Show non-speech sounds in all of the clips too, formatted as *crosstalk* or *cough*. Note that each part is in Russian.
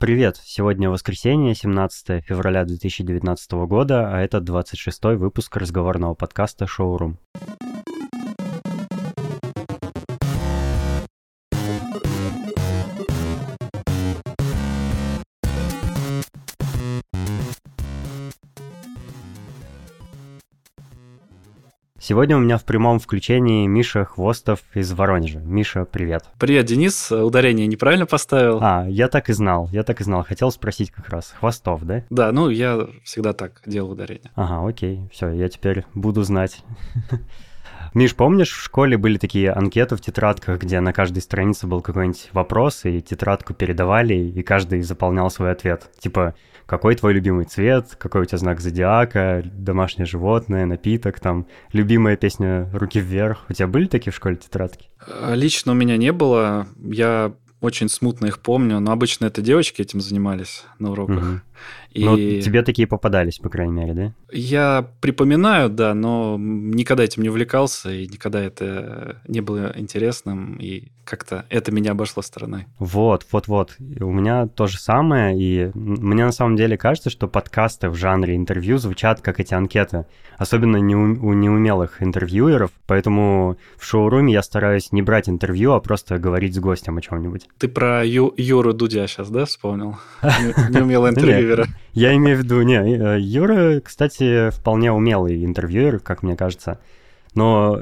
Привет! Сегодня воскресенье, 17 февраля 2019 года, а это 26-й выпуск разговорного подкаста «Шоурум». Сегодня у меня в прямом включении Миша Хвостов из Воронежа. Миша, привет. Привет, Денис. Ударение неправильно поставил. А, я так и знал, я так и знал. Хотел спросить как раз. Хвостов, да? Да, ну я всегда так делал ударение. Ага, окей. Все, я теперь буду знать. *laughs* Миш, помнишь, в школе были такие анкеты в тетрадках, где на каждой странице был какой-нибудь вопрос, и тетрадку передавали, и каждый заполнял свой ответ. Типа, какой твой любимый цвет, какой у тебя знак зодиака, домашнее животное, напиток, там, любимая песня «Руки вверх». У тебя были такие в школе тетрадки? Э, лично у меня не было. Я очень смутно их помню, но обычно это девочки этим занимались на уроках. Угу. И... Ну, тебе такие попадались, по крайней мере, да? Я припоминаю, да, но никогда этим не увлекался, и никогда это не было интересным, и как-то это меня обошло стороной. Вот, вот, вот. У меня то же самое, и мне на самом деле кажется, что подкасты в жанре интервью звучат как эти анкеты, особенно не у, у неумелых интервьюеров, поэтому в шоуруме я стараюсь не брать интервью, а просто говорить с гостем о чем-нибудь. Ты про Ю, Юру Дудя сейчас, да, вспомнил? *laughs* Неумелый интервьюера. Я имею в виду, не, э, Юра, кстати, вполне умелый интервьюер, как мне кажется. Но,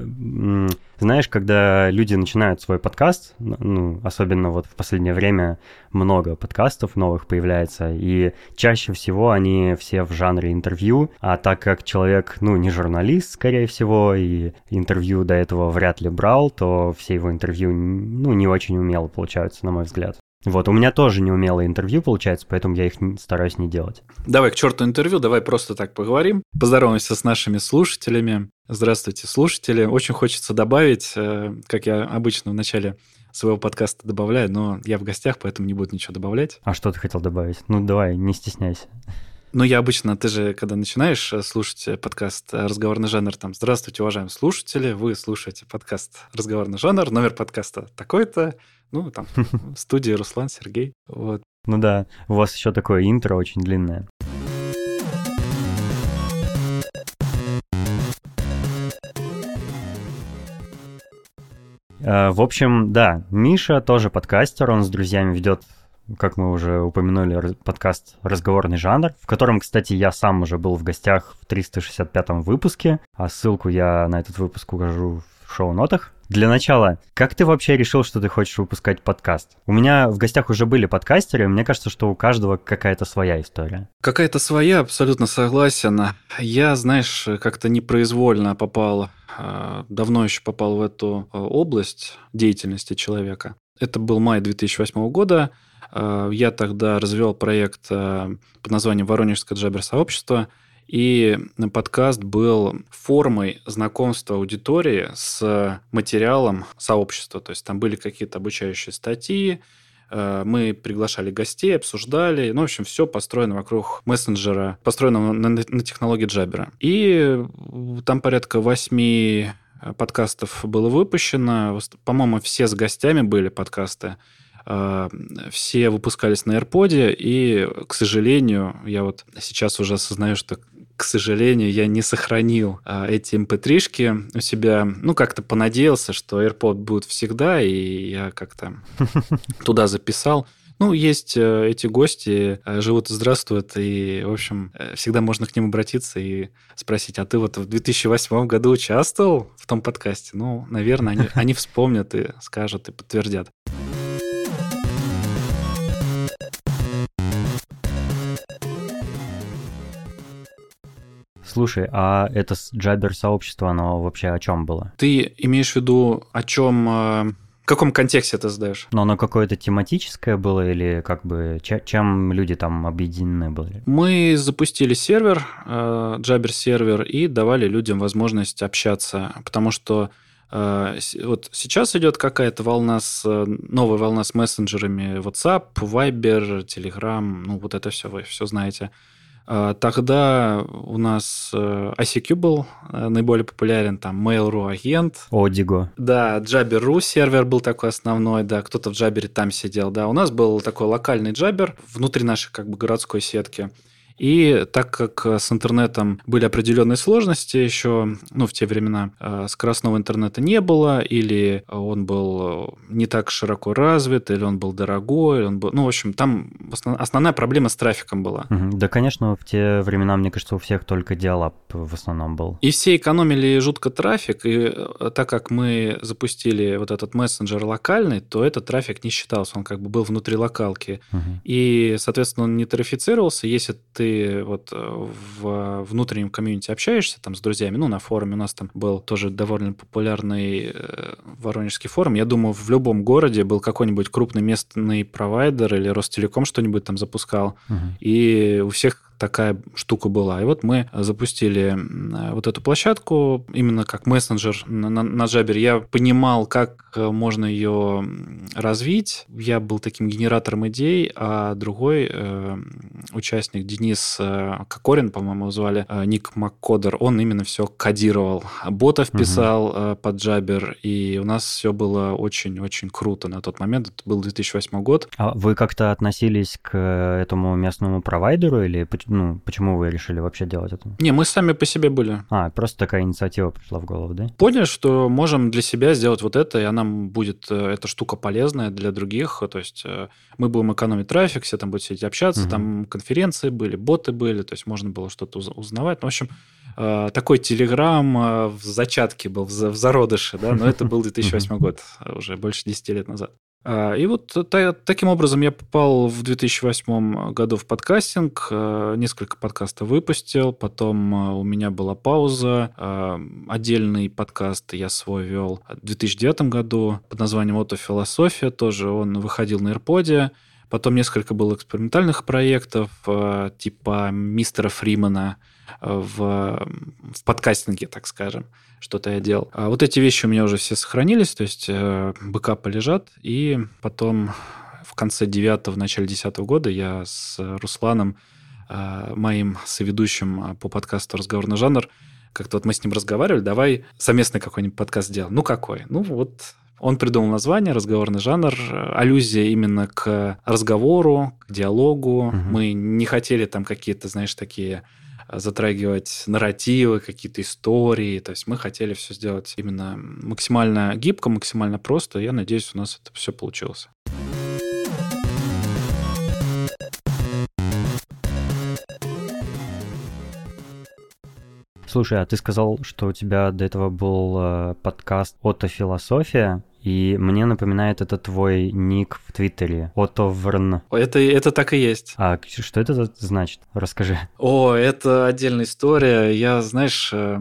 знаешь, когда люди начинают свой подкаст, ну, особенно вот в последнее время много подкастов новых появляется, и чаще всего они все в жанре интервью, а так как человек, ну, не журналист, скорее всего, и интервью до этого вряд ли брал, то все его интервью, ну, не очень умело получаются, на мой взгляд. Вот, у меня тоже неумелое интервью получается, поэтому я их стараюсь не делать. Давай к черту интервью, давай просто так поговорим. Поздороваемся с нашими слушателями. Здравствуйте, слушатели. Очень хочется добавить, э, как я обычно в начале своего подкаста добавляю, но я в гостях, поэтому не буду ничего добавлять. А что ты хотел добавить? Ну, давай, не стесняйся. Ну, я обычно, ты же, когда начинаешь э, слушать э, подкаст «Разговорный жанр», там, здравствуйте, уважаемые слушатели, вы слушаете подкаст «Разговорный жанр», номер подкаста такой-то, ну, там, в студии Руслан, Сергей. Вот. Ну да, у вас еще такое интро очень длинное. Э, в общем, да, Миша тоже подкастер, он с друзьями ведет, как мы уже упомянули, подкаст «Разговорный жанр», в котором, кстати, я сам уже был в гостях в 365-м выпуске, а ссылку я на этот выпуск укажу в шоу-нотах. Для начала, как ты вообще решил, что ты хочешь выпускать подкаст? У меня в гостях уже были подкастеры, мне кажется, что у каждого какая-то своя история. Какая-то своя, абсолютно согласен. Я, знаешь, как-то непроизвольно попал, а, давно еще попал в эту а, область деятельности человека. Это был май 2008 года. А, я тогда развел проект под названием «Воронежское джабер-сообщество», и подкаст был формой знакомства аудитории с материалом сообщества. То есть там были какие-то обучающие статьи, э, мы приглашали гостей, обсуждали. Ну, в общем, все построено вокруг мессенджера, построенного на, на технологии Джабера. И там порядка восьми подкастов было выпущено. По-моему, все с гостями были подкасты. Э, все выпускались на AirPod, и, к сожалению, я вот сейчас уже осознаю, что к сожалению, я не сохранил а, эти mp3-шки эм у себя. Ну, как-то понадеялся, что AirPod будет всегда, и я как-то *laughs* туда записал. Ну, есть э, эти гости, э, живут и здравствуют, и, в общем, э, всегда можно к ним обратиться и спросить, а ты вот в 2008 году участвовал в том подкасте? Ну, наверное, они, они вспомнят и скажут, и подтвердят. Слушай, а это джабер-сообщество, оно вообще о чем было? Ты имеешь в виду о чем... Э, в каком контексте это задаешь? Но оно какое-то тематическое было или как бы чем люди там объединены были? Мы запустили сервер, Jabber э, сервер, и давали людям возможность общаться, потому что э, вот сейчас идет какая-то волна с новая волна с мессенджерами WhatsApp, Viber, Telegram, ну вот это все вы все знаете. А, тогда у нас э, ICQ был э, наиболее популярен, там Mail.ru агент. Одиго. Да, Jabber.ru сервер был такой основной, да, кто-то в Jabber там сидел, да. У нас был такой локальный Jabber внутри нашей как бы городской сетки. И так как с интернетом были определенные сложности еще, ну, в те времена э, скоростного интернета не было, или он был не так широко развит, или он был дорогой, он был... Ну, в общем, там основная проблема с трафиком была. Да, конечно, в те времена, мне кажется, у всех только диалап в основном был. И все экономили жутко трафик, и э, так как мы запустили вот этот мессенджер локальный, то этот трафик не считался, он как бы был внутри локалки. Угу. И, соответственно, он не тарифицировался, если ты ты вот э, в внутреннем комьюнити общаешься там с друзьями, ну, на форуме у нас там был тоже довольно популярный э, воронежский форум. Я думаю, в любом городе был какой-нибудь крупный местный провайдер или Ростелеком что-нибудь там запускал. Угу. И у всех такая штука была. И вот мы запустили вот эту площадку именно как мессенджер на, на, на Jabber. Я понимал, как э, можно ее развить. Я был таким генератором идей, а другой э, участник, Денис э, Кокорин, по-моему, звали, э, Ник Маккодер, он именно все кодировал. Ботов писал угу. э, под Jabber, и у нас все было очень-очень круто на тот момент. Это был 2008 год. А вы как-то относились к этому местному провайдеру или ну, почему вы решили вообще делать это? Не, мы сами по себе были. А, просто такая инициатива пришла в голову, да? Поняли, что можем для себя сделать вот это, и она будет, э, эта штука полезная для других, то есть э, мы будем экономить трафик, все там будут сидеть общаться, угу. там конференции были, боты были, то есть можно было что-то узнавать. Ну, в общем, э, такой телеграм в зачатке был, в зародыше, да, но это был *laughs* 2008 год, уже больше 10 лет назад. А, и вот та, таким образом я попал в 2008 году в подкастинг, а, несколько подкастов выпустил, потом а, у меня была пауза, отдельный подкаст я свой вел в 2009 году под названием «Отофилософия», тоже он выходил на AirPod, потом несколько было экспериментальных проектов, типа «Мистера Фримана», в, в подкастинге, так скажем что-то я делал. А вот эти вещи у меня уже все сохранились, то есть э, бэкапы лежат, и потом в конце девятого, в начале десятого года я с Русланом, э, моим соведущим э, по подкасту «Разговорный жанр», как-то вот мы с ним разговаривали, давай совместный какой-нибудь подкаст сделаем. Ну, какой? Ну, вот он придумал название «Разговорный жанр», аллюзия именно к разговору, к диалогу. Угу. Мы не хотели там какие-то, знаешь, такие затрагивать нарративы, какие-то истории. То есть мы хотели все сделать именно максимально гибко, максимально просто. Я надеюсь, у нас это все получилось. Слушай, а ты сказал, что у тебя до этого был э, подкаст «Отофилософия». И мне напоминает это твой ник в Твиттере, Отоврн. Это, это так и есть. А что это значит? Расскажи. О, это отдельная история. Я, знаешь, э,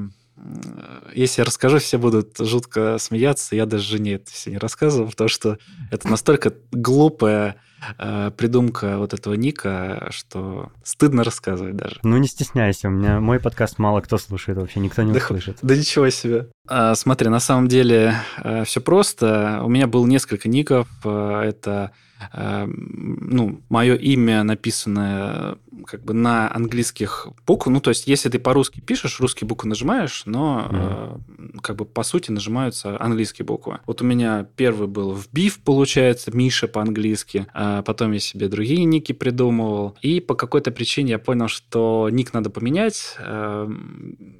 если я расскажу, все будут жутко смеяться. Я даже жене это все не рассказывал, потому что это настолько глупая э, придумка вот этого ника, что стыдно рассказывать даже. Ну не стесняйся, у меня мой подкаст мало кто слушает вообще, никто не да, услышит. Да ничего себе. А, смотри, на самом деле э, все просто. У меня было несколько ников. Э, это ну, мое имя написанное как бы на английских буквах. Ну, то есть, если ты по-русски пишешь, русские буквы нажимаешь, но mm. э, как бы по сути нажимаются английские буквы. Вот у меня первый был в биф, получается, Миша по-английски. А потом я себе другие ники придумывал. И по какой-то причине я понял, что ник надо поменять. Э,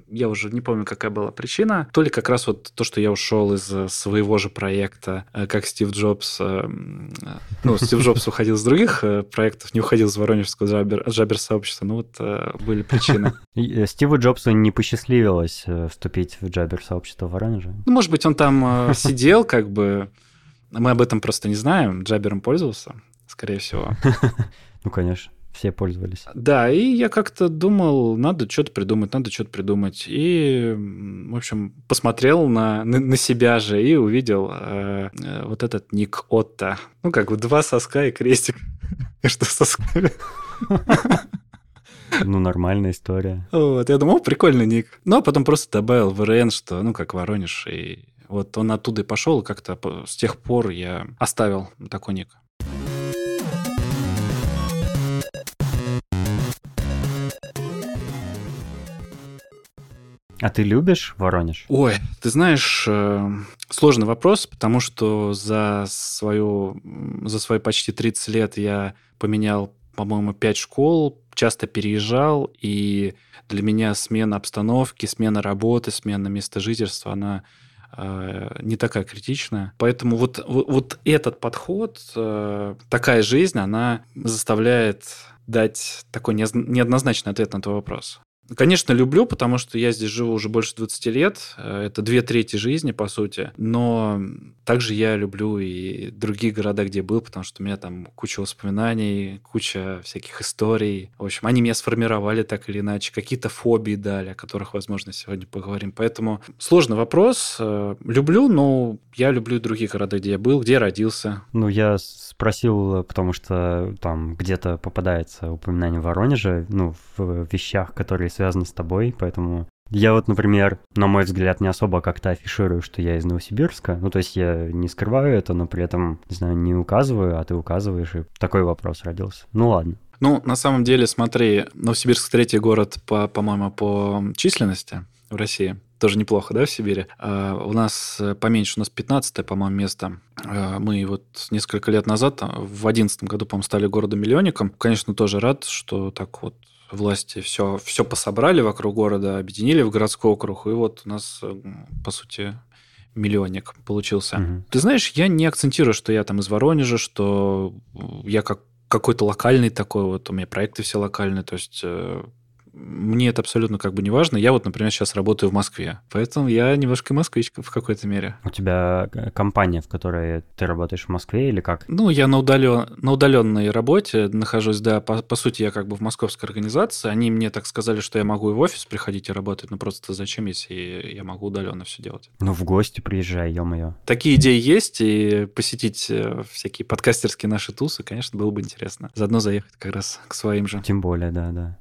я уже не помню, какая была причина. То ли как раз вот то, что я ушел из своего же проекта, э, как Стив Джобс. Э, ну, Стив Джобс уходил из других э, проектов, не уходил из Воронежского Джабер, Джабер сообщества. Ну, вот были причины. *laughs* Стиву Джобсу не посчастливилось вступить в Джабер сообщество в Воронеже? Ну, может быть, он там *laughs* сидел, как бы... Мы об этом просто не знаем. Джабером пользовался, скорее всего. *laughs* Ну, конечно все пользовались. Да, и я как-то думал, надо что-то придумать, надо что-то придумать. И, в общем, посмотрел на, на, на себя же и увидел э, э, вот этот ник Отто. Ну, как бы два соска и крестик. *laughs* Что сосками? Ну, нормальная история. Вот, я думал, прикольный ник. Ну, а потом просто добавил в РН, что, ну, как Воронеж, и вот он оттуда и пошел, и как-то с тех пор я оставил такой ник. А ты любишь Воронеж? Ой, ты знаешь, э, сложный вопрос, потому что за, свою, за свои почти 30 лет я поменял, по-моему, 5 школ, часто переезжал, и для меня смена обстановки, смена работы, смена места жительства, она э, не такая критичная. Поэтому вот, вот, вот этот подход, э, такая жизнь, она заставляет дать такой неоднозначный ответ на твой вопрос. Конечно, люблю, потому что я здесь живу уже больше 20 лет. Это две трети жизни, по сути. Но также я люблю и другие города, где был, потому что у меня там куча воспоминаний, куча всяких историй. В общем, они меня сформировали так или иначе. Какие-то фобии дали, о которых, возможно, сегодня поговорим. Поэтому сложный вопрос. Люблю, но я люблю другие города, где я был, где я родился. Ну, я спросил, потому что там где-то попадается упоминание Воронежа, ну, в вещах, которые связаны с тобой, поэтому я вот, например, на мой взгляд, не особо как-то афиширую, что я из Новосибирска. Ну, то есть я не скрываю это, но при этом, не знаю, не указываю, а ты указываешь, и такой вопрос родился. Ну, ладно. Ну, на самом деле, смотри, Новосибирск третий город, по, по-моему, по численности в России. Тоже неплохо, да, в Сибири? А у нас э, поменьше, у нас 15 по-моему, место. А мы вот несколько лет назад, в 2011 году, по-моему, стали городом-миллионником. Конечно, тоже рад, что так вот власти все, все пособрали вокруг города, объединили в городской округ, и вот у нас, э, по сути, миллионник получился. Угу. Ты знаешь, я не акцентирую, что я там из Воронежа, что я как какой-то локальный такой, вот у меня проекты все локальные, то есть э, мне это абсолютно как бы не важно. Я вот, например, сейчас работаю в Москве, поэтому я немножко москвичка в какой-то мере. У тебя э, компания, в которой ты работаешь в Москве или как? Ну, я на, удален... на удаленной работе нахожусь, да, по, по сути, я как бы в московской организации. Они мне так сказали, что я могу и в офис приходить и работать, но просто зачем, если я могу удаленно все делать? Ну, в гости приезжай, ё-моё. Такие идеи есть, и посетить э, всякие подкастерские наши тусы, конечно, было бы интересно. Заодно заехать как раз к своим же. Тем более, да, да.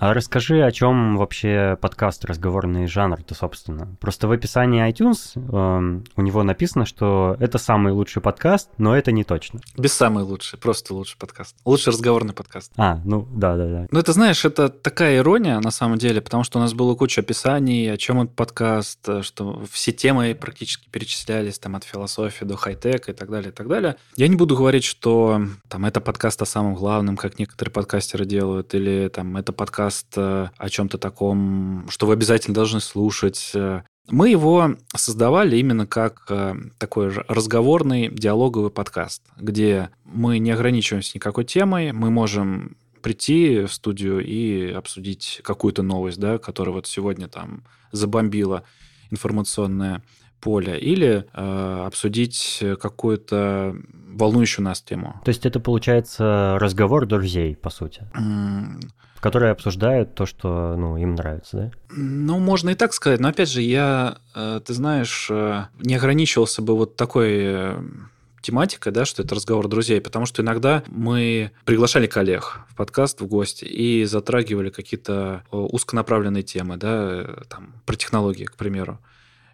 А расскажи, о чем вообще подкаст «Разговорный жанр»-то, собственно. Просто в описании iTunes э, у него написано, что это самый лучший подкаст, но это не точно. Без самый лучший, просто лучший подкаст. Лучший разговорный подкаст. А, ну да-да-да. Ну это, знаешь, это такая ирония на самом деле, потому что у нас было куча описаний, о чем этот подкаст, что все темы практически перечислялись, там, от философии до хай-тека и так далее, и так далее. Я не буду говорить, что там это подкаст о самом главном, как некоторые подкастеры делают, или там это подкаст подкаст о чем-то таком, что вы обязательно должны слушать. Мы его создавали именно как э, такой разговорный диалоговый подкаст, где мы не ограничиваемся никакой темой, мы можем прийти в студию и обсудить какую-то новость, да, которая вот сегодня там забомбила информационное поле, или э, обсудить какую-то волнующую нас тему. То есть это получается разговор друзей, по сути. Mm которые обсуждают то, что ну, им нравится, да? Ну, можно и так сказать. Но опять же, я, э, ты знаешь, э, не ограничивался бы вот такой э, тематикой, да, что это разговор друзей, потому что иногда мы приглашали коллег в подкаст, в гости и затрагивали какие-то узконаправленные темы, да, там, про технологии, к примеру.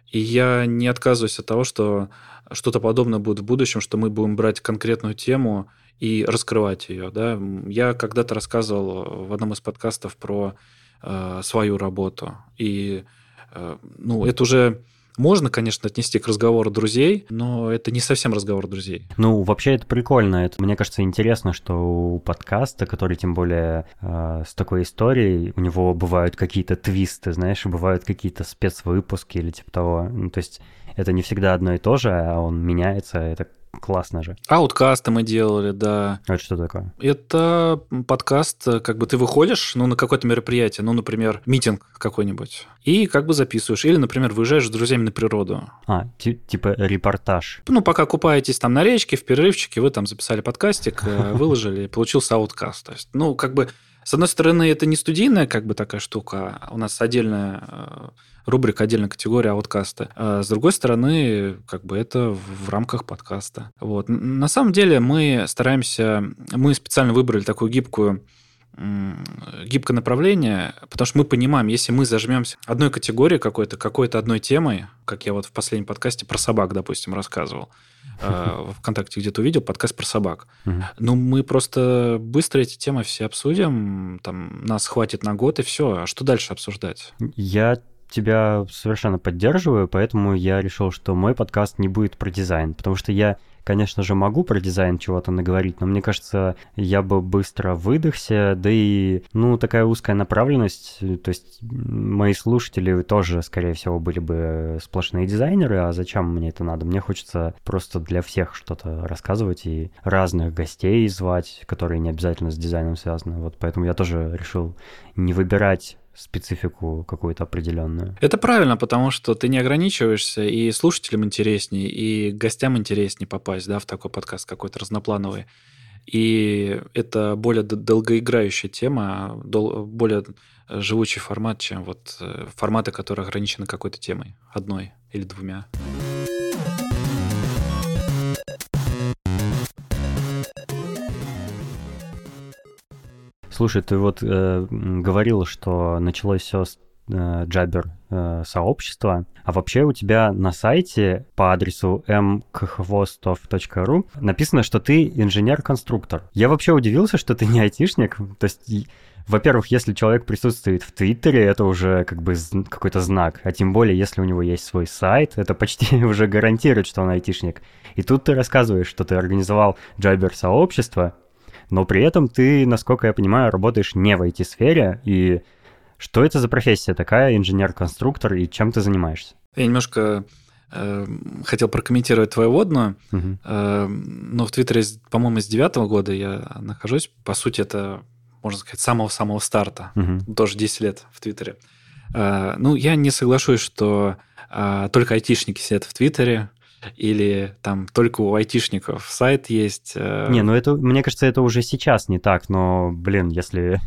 И я не отказываюсь от того, что что-то подобное будет в будущем, что мы будем брать конкретную тему и раскрывать ее. Да? Я когда-то рассказывал в одном из подкастов про э, свою работу. И э, ну, это уже можно, конечно, отнести к разговору друзей, но это не совсем разговор друзей. Ну, вообще это прикольно. Это, мне кажется, интересно, что у подкаста, который тем более э, с такой историей, у него бывают какие-то твисты, знаешь, бывают какие-то спецвыпуски или типа того. Ну, то есть это не всегда одно и то же, а он меняется. Это Классно же. Ауткасты мы делали, да. А это что такое? Это подкаст, как бы ты выходишь, ну, на какое-то мероприятие, ну, например, митинг какой-нибудь, и как бы записываешь. Или, например, выезжаешь с друзьями на природу. А, типа репортаж. Ну, пока купаетесь там на речке, в перерывчике, вы там записали подкастик, э, *laughs* выложили, и получился ауткаст. То есть, ну, как бы, с одной стороны, это не студийная как бы такая штука, а у нас отдельная э, рубрика, отдельная категория ауткаста. А с другой стороны, как бы это в рамках подкаста. Вот. На самом деле мы стараемся, мы специально выбрали такую гибкую гибкое направление, потому что мы понимаем, если мы зажмемся одной категории какой-то, какой-то одной темой, как я вот в последнем подкасте про собак, допустим, рассказывал, э, ВКонтакте где-то увидел подкаст про собак. Ну, мы просто быстро эти темы все обсудим, там нас хватит на год и все. А что дальше обсуждать? Я тебя совершенно поддерживаю, поэтому я решил, что мой подкаст не будет про дизайн, потому что я конечно же, могу про дизайн чего-то наговорить, но мне кажется, я бы быстро выдохся, да и, ну, такая узкая направленность, то есть мои слушатели тоже, скорее всего, были бы сплошные дизайнеры, а зачем мне это надо? Мне хочется просто для всех что-то рассказывать и разных гостей звать, которые не обязательно с дизайном связаны, вот поэтому я тоже решил не выбирать специфику какую-то определенную. Это правильно, потому что ты не ограничиваешься, и слушателям интереснее, и гостям интереснее попасть да, в такой подкаст какой-то разноплановый. И это более долгоиграющая тема, более живучий формат, чем вот э, форматы, которые ограничены какой-то темой, одной или двумя. Слушай, ты вот э, говорил, что началось все с э, э, сообщества, а вообще у тебя на сайте по адресу mkhvostov.ru написано, что ты инженер-конструктор. Я вообще удивился, что ты не айтишник, то есть во-первых, если человек присутствует в Твиттере, это уже как бы какой-то знак. А тем более, если у него есть свой сайт, это почти *laughs* уже гарантирует, что он айтишник. И тут ты рассказываешь, что ты организовал Jabber сообщество, но при этом ты, насколько я понимаю, работаешь не в IT-сфере, и что это за профессия такая, инженер-конструктор, и чем ты занимаешься? Я немножко э, хотел прокомментировать твою водную, угу. э, но в Твиттере, по-моему, с девятого года я нахожусь. По сути, это, можно сказать, самого-самого старта. Угу. Тоже 10 лет в Твиттере. Э, ну, я не соглашусь, что только айтишники сидят в Твиттере или там только у айтишников сайт есть. Э, не, ну это, мне кажется, это уже сейчас не так, но, блин, если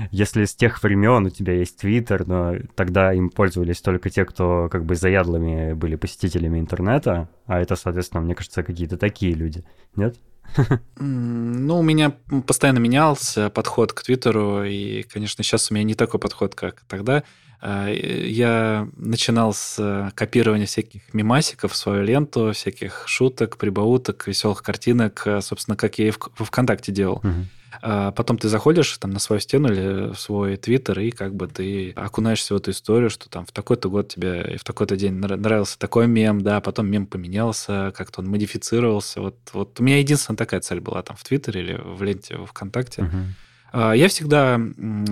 *laughs* если с тех времен у тебя есть Твиттер, но тогда им пользовались только те, кто как бы заядлыми были посетителями интернета, а это, соответственно, мне кажется, какие-то такие люди, нет? *laughs* Ну, у меня постоянно менялся подход к Твиттеру, и, конечно, сейчас у меня не такой подход, как тогда. А, я начинал с копирования всяких мемасиков в свою ленту, всяких шуток, прибауток, веселых картинок, а, собственно, как я и в ВКонтакте делал. Угу. Потом ты заходишь там на свою стену или в свой твиттер, и как бы ты окунаешься в эту историю, что там в такой-то год тебе и в такой-то день нравился такой мем, да, потом мем поменялся, как-то он модифицировался. Вот, вот у меня единственная такая цель была там в Твиттере или в ленте в ВКонтакте. Угу а, я всегда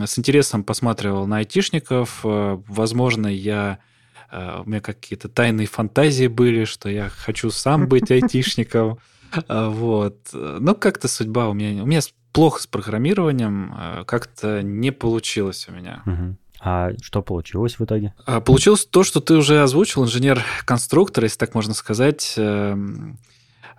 с интересом посматривал на айтишников. А, возможно, я а, у меня какие-то тайные фантазии были, что я хочу сам быть *laughs* айтишником. Вот. Но как-то судьба у меня... У меня плохо с программированием, как-то не получилось у меня. А что получилось в итоге? Получилось то, что ты уже озвучил, инженер-конструктор, если так можно сказать. Эм,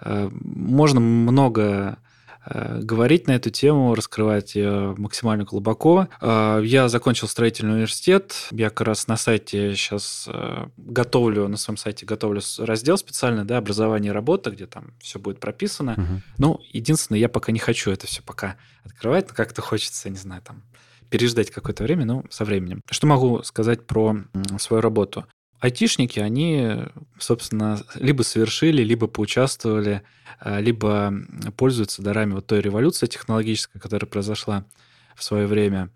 э, можно много Э, говорить на эту тему, раскрывать ее максимально глубоко. Э, я закончил строительный университет. Я как раз на сайте сейчас э, готовлю, на своем сайте готовлю раздел специальный, да, образование и работа, где там все будет прописано. Угу. Ну, единственное, я пока не хочу это все пока открывать, но как-то хочется, не знаю, там переждать какое-то время, ну, со временем. Что могу сказать про свою работу? Айтишники, они, собственно, либо совершили, либо поучаствовали, а, либо пользуются дарами вот той революции технологической, которая произошла в свое время.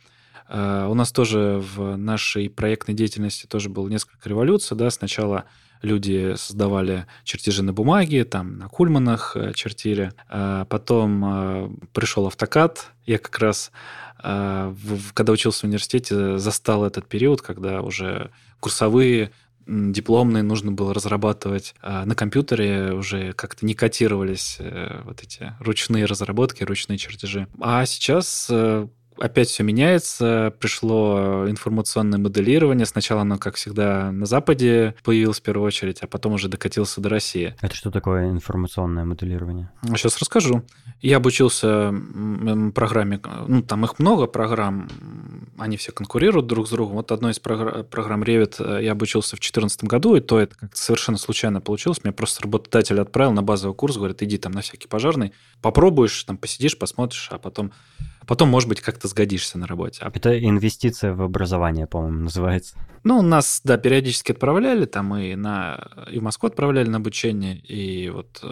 А, у нас тоже в нашей проектной деятельности тоже было несколько революций. Да? Сначала люди создавали чертежи на бумаге, там на кульманах э, чертили. А потом пришел автокад. Я как раз, когда учился в университете, застал этот период, когда уже курсовые дипломные нужно было разрабатывать. А на компьютере уже как-то не котировались э, вот эти ручные разработки, ручные чертежи. А сейчас э, опять все меняется, пришло информационное моделирование. Сначала оно, как всегда, на Западе появилось в первую очередь, а потом уже докатился до России. Это что такое информационное моделирование? Сейчас расскажу. Я обучился программе, ну, там их много программ, они все конкурируют друг с другом. Вот одной из программ Revit э, я обучился в 2014 году, и то это как-то совершенно случайно получилось. Меня просто работодатель отправил на базовый курс, говорит, иди там на всякий пожарный, попробуешь, там посидишь, посмотришь, а потом потом, может быть, как-то сгодишься на работе. А Это инвестиция в образование, по-моему, называется. Ну, нас, да, периодически отправляли, там и, на, и в Москву отправляли на обучение, и вот,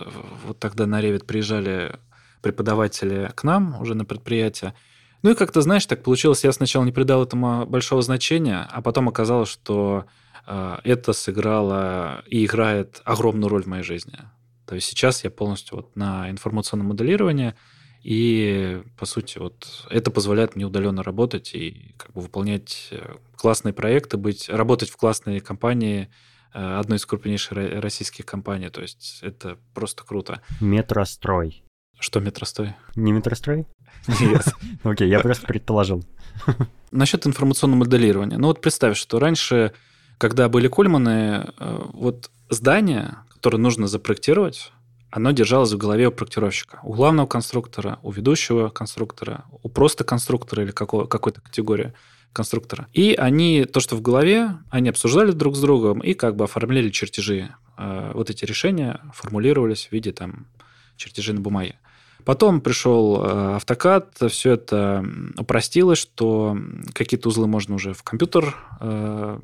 вот тогда на Ревит приезжали преподаватели к нам уже на предприятие. Ну и как-то, знаешь, так получилось, я сначала не придал этому большого значения, а потом оказалось, что э, это сыграло и играет огромную роль в моей жизни. То есть сейчас я полностью вот на информационном моделировании, и, по сути, вот это позволяет мне удаленно работать и как бы выполнять э, классные проекты, быть, работать в классной компании, э, одной из крупнейших российских компаний. То есть это просто круто. Метрострой. Что метрострой? Не метрострой? *laughs* Нет. Окей, я просто предположил. *laughs* Насчет информационного моделирования. Ну вот представь, что раньше, когда были Кульманы, э, вот здание, которое нужно запроектировать, оно держалось в голове у проектировщика. У главного конструктора, у ведущего конструктора, у просто конструктора или какого, какой-то категории конструктора. И они, то, что в голове, они обсуждали друг с другом и как бы оформляли чертежи. Э, вот эти решения формулировались в виде там чертежей на бумаге. Потом пришел э, автокад, все это упростилось, что какие-то узлы можно уже в компьютер э,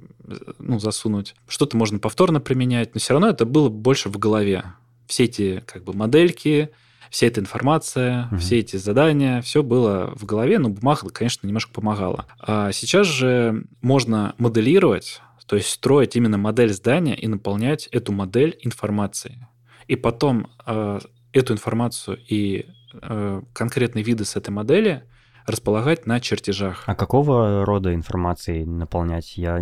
ну, засунуть, что-то можно повторно применять, но все равно это было больше в голове все эти как бы модельки, вся эта информация, угу. все эти задания, все было в голове, но бумага, конечно, немножко помогала. А сейчас же можно моделировать, то есть строить именно модель здания и наполнять эту модель информацией. И потом э, эту информацию и э, конкретные виды с этой модели располагать на чертежах. А какого рода информацией наполнять? Я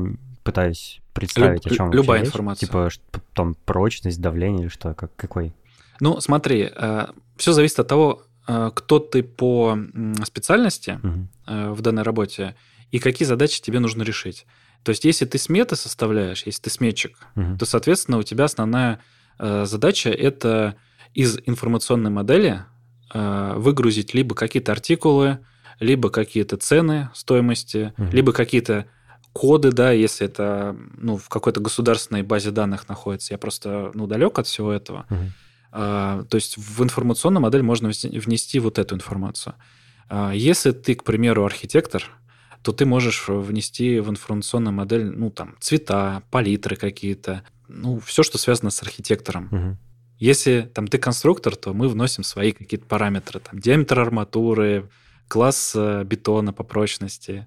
пытаюсь представить, Люб, о чем Любая информация. Типа там прочность, давление или что? Как, какой? Ну, смотри, э, все зависит от того, э, кто ты по специальности угу. в данной работе и какие задачи тебе нужно решить. То есть, если ты сметы составляешь, если ты сметчик, угу. то, соответственно, у тебя основная задача это из информационной модели выгрузить либо какие-то артикулы, либо какие-то цены стоимости, угу. либо какие-то коды, да, если это ну, в какой-то государственной базе данных находится. Я просто ну, далек от всего этого. Угу. А, то есть в информационную модель можно внести вот эту информацию. А, если ты, к примеру, архитектор, то ты можешь внести в информационную модель, ну, там, цвета, палитры какие-то, ну, все, что связано с архитектором. Угу. Если там ты конструктор, то мы вносим свои какие-то параметры, там, диаметр арматуры, класс э, бетона по прочности,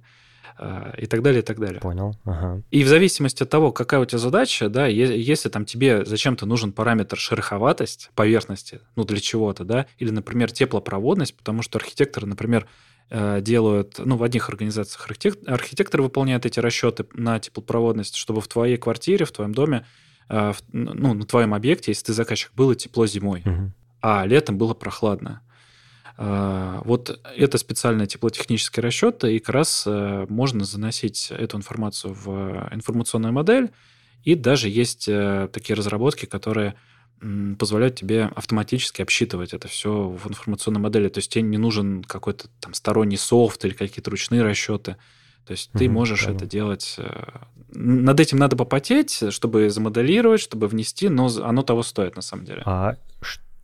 и так далее, и так далее. Понял. Ага. И в зависимости от того, какая у тебя задача, да, если там тебе зачем-то нужен параметр шероховатость поверхности, ну, для чего-то, да, или, например, теплопроводность, потому что архитекторы, например, э, делают, ну, в одних организациях архитектор, архитекторы выполняют эти расчеты на теплопроводность, чтобы в твоей квартире, в твоем доме, э, ну, на твоем объекте, если ты заказчик, было тепло зимой, угу. а летом было прохладно. А, вот это специальные теплотехнические расчеты, и как раз э, можно заносить эту информацию в информационную модель, и даже есть э, такие разработки, которые позволяют тебе автоматически обсчитывать это все в информационной модели. То есть тебе не нужен какой-то там сторонний софт или какие-то ручные расчеты. То есть ты можешь это делать. Э, над этим надо попотеть, чтобы замоделировать, чтобы внести, но оно того стоит на самом деле. А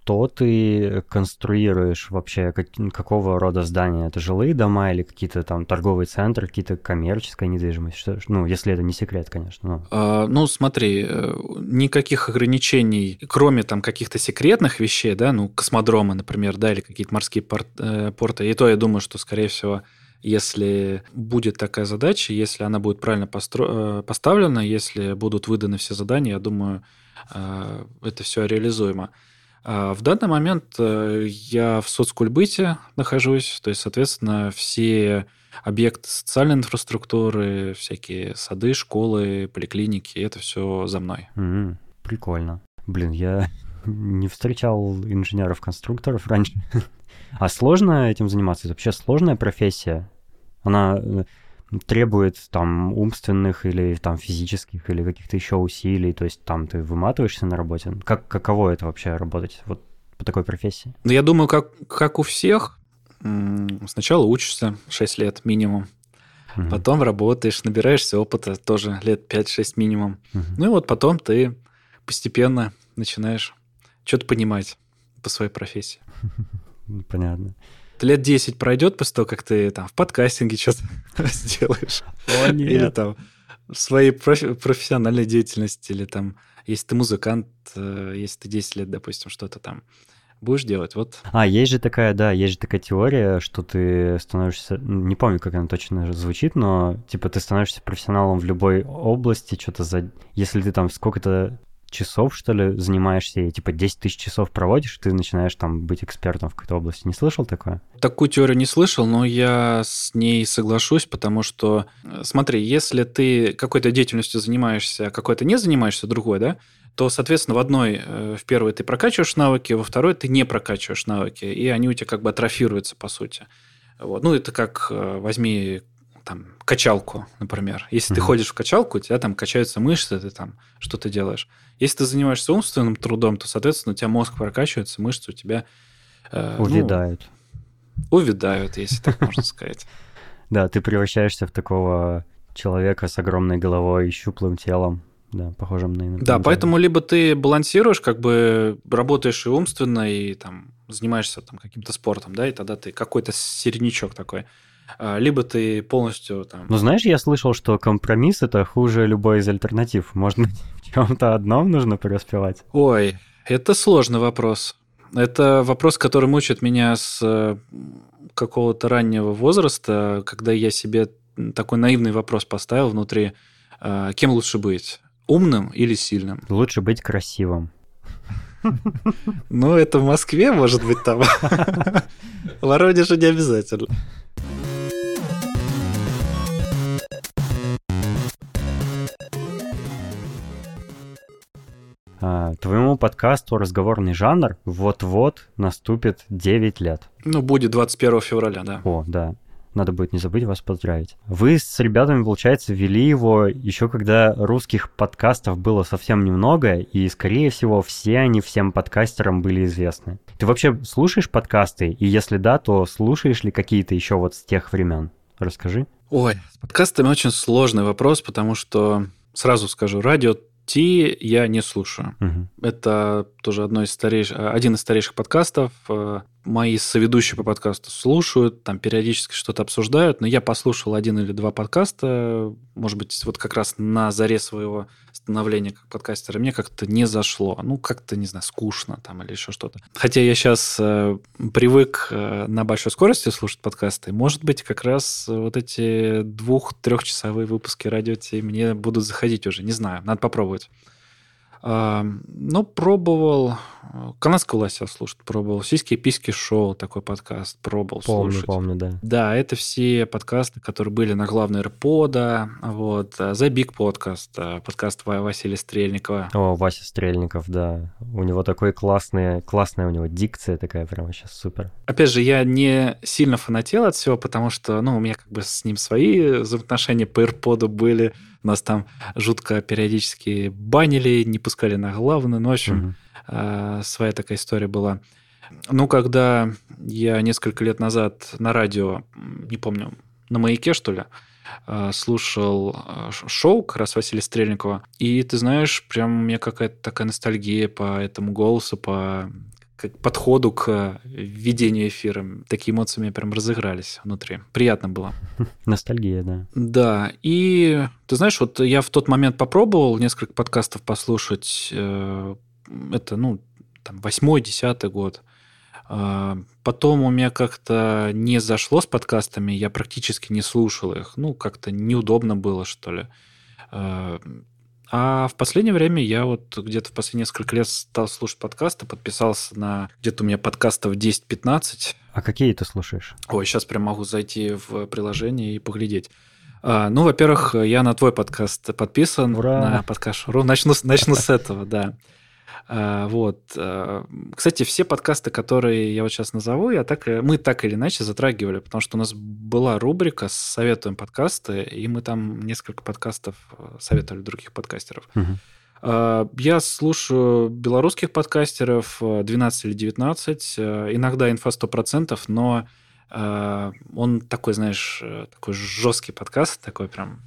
что ты конструируешь вообще? Как, какого рода здания? Это жилые дома или какие-то там торговые центры, какие-то коммерческая недвижимость? Что, ну, если это не секрет, конечно. Но... А, ну, смотри, э, никаких ограничений, кроме там каких-то секретных вещей, да, ну, космодромы, например, да, или какие-то морские порт, э, порты. И то я думаю, что, скорее всего, если будет такая задача, если она будет правильно постро... Э, поставлена, если будут выданы все задания, я думаю, э, это все реализуемо. А в данный момент э, я в соцкульбыте нахожусь, то есть, соответственно, все объекты социальной инфраструктуры, всякие сады, школы, поликлиники, это все за мной. Mm-hmm. Прикольно. Блин, я *laughs* не встречал инженеров-конструкторов раньше. *laughs* А сложно этим заниматься? Это вообще сложная профессия? Она э, требует там умственных или там физических или каких-то еще усилий, то есть там ты выматываешься на работе. Как, каково это вообще работать вот по такой профессии? Ну, я думаю, как, как у всех, сначала учишься 6 лет минимум, угу. потом работаешь, набираешься опыта тоже лет 5-6 минимум. Угу. Ну и вот потом ты постепенно начинаешь что-то понимать по своей профессии. *laughs* Понятно. Лет 10 пройдет после того, как ты там в подкастинге что-то *laughs* сделаешь. О, нет. Или там в своей профи- профессиональной деятельности, или там, если ты музыкант, э, если ты 10 лет, допустим, что-то там будешь делать, вот. А, есть же такая, да, есть же такая теория, что ты становишься, не помню, как она точно звучит, но типа ты становишься профессионалом в любой области, что-то за... Если ты там сколько-то часов, что ли, занимаешься, и типа 10 тысяч часов проводишь, ты начинаешь там быть экспертом в какой-то области. Не слышал такое? Такую теорию не слышал, но я с ней соглашусь, потому что, э, смотри, если ты какой-то деятельностью занимаешься, а какой-то не занимаешься, другой, да, то, соответственно, в одной, э, в первой ты прокачиваешь навыки, во второй ты не прокачиваешь навыки, и они у тебя как бы атрофируются, по сути. Вот. Ну, это как э, возьми там качалку, например. Если mm-hmm. ты ходишь в качалку, у тебя там качаются мышцы, ты там что-то делаешь. Если ты занимаешься умственным трудом, то, соответственно, у тебя мозг прокачивается, мышцы у тебя... Э, увядают. Ну, увядают, если так можно *laughs* сказать. Да, ты превращаешься в такого человека с огромной головой и щуплым телом да, похожим на Да, поэтому либо ты балансируешь, как бы работаешь и умственно, и там занимаешься там каким-то спортом, да, и тогда ты какой-то середнячок такой. А, либо ты полностью там... Ну, знаешь, я слышал, что компромисс — это хуже любой из альтернатив. Может быть, *laughs* в чем-то одном нужно преуспевать? Ой, это сложный вопрос. Это вопрос, который мучает меня с э, какого-то раннего возраста, когда я себе такой наивный вопрос поставил внутри, а, кем лучше быть, умным или сильным? Лучше быть красивым. Ну, это в Москве, может быть, там. *laughs* В Воронеже не обязательно. Твоему подкасту «Разговорный жанр» вот-вот наступит 9 лет. Ну, будет 21 февраля, да. О, да. Надо будет не забыть вас поздравить. Вы с ребятами, получается, вели его еще когда русских подкастов было совсем немного, и, скорее всего, все они всем подкастерам были известны. Ты вообще слушаешь подкасты? И если да, то слушаешь ли какие-то еще вот с тех времен? Расскажи. Ой, с подкастами очень сложный вопрос, потому что, сразу скажу, радио Ти я не слушаю. Угу. Это тоже одно из старейших, один из старейших подкастов. Мои соведущие по подкасту слушают, там периодически что-то обсуждают, но я послушал один или два подкаста, может быть, вот как раз на заре своего становления как подкастера, мне как-то не зашло. Ну, как-то, не знаю, скучно там или еще что-то. Хотя я сейчас э, привык э, на большой скорости слушать подкасты, может быть, как раз вот эти двух-трехчасовые выпуски радио мне будут заходить уже, не знаю, надо попробовать. Ну, пробовал. Канадскую власть я слушать пробовал. Сиськи писки шоу, такой подкаст, пробовал помню, слушать. Помню, да. Да, это все подкасты, которые были на главной РПОДа, вот, The Big Podcast, подкаст Василия Стрельникова. О, Вася Стрельников, да. У него такой классный, классная у него дикция такая прямо сейчас супер. Опять же, я не сильно фанател от всего, потому что, ну, у меня как бы с ним свои взаимоотношения по РПОДу были, нас там жутко периодически банили, не пускали на главную. Ну, в общем, угу. своя такая история была. Ну, когда я несколько лет назад на радио, не помню, на «Маяке», что ли, а, слушал а, шоу как раз Василия Стрельникова, и ты знаешь, прям у меня какая-то такая ностальгия по этому голосу, по к подходу к ведению эфира. Такие эмоции у меня прям разыгрались внутри. Приятно было. *laughs* Ностальгия, да. Да. И ты знаешь, вот я в тот момент попробовал несколько подкастов послушать. Э, это, ну, там, восьмой, десятый год. А, потом у меня как-то не зашло с подкастами, я практически не слушал их. Ну, как-то неудобно было, что ли. А, в последнее время я вот где-то в последние несколько лет стал слушать подкасты, подписался на где-то у меня подкастов 10-15. А какие ты слушаешь? Ой, сейчас прям могу зайти в приложение и поглядеть. А, ну, во-первых, я на твой подкаст подписан. Ура! На подкаст Начну, начну с этого, да. А, вот. А, кстати, все подкасты, которые я вот сейчас назову, я так, мы так или иначе затрагивали, потому что у нас была рубрика «Советуем подкасты», и мы там несколько подкастов э, советовали других подкастеров. Угу. Я слушаю белорусских подкастеров 12 или 19, э, иногда инфа 100%, но он такой, знаешь, э, такой жесткий подкаст, такой прям,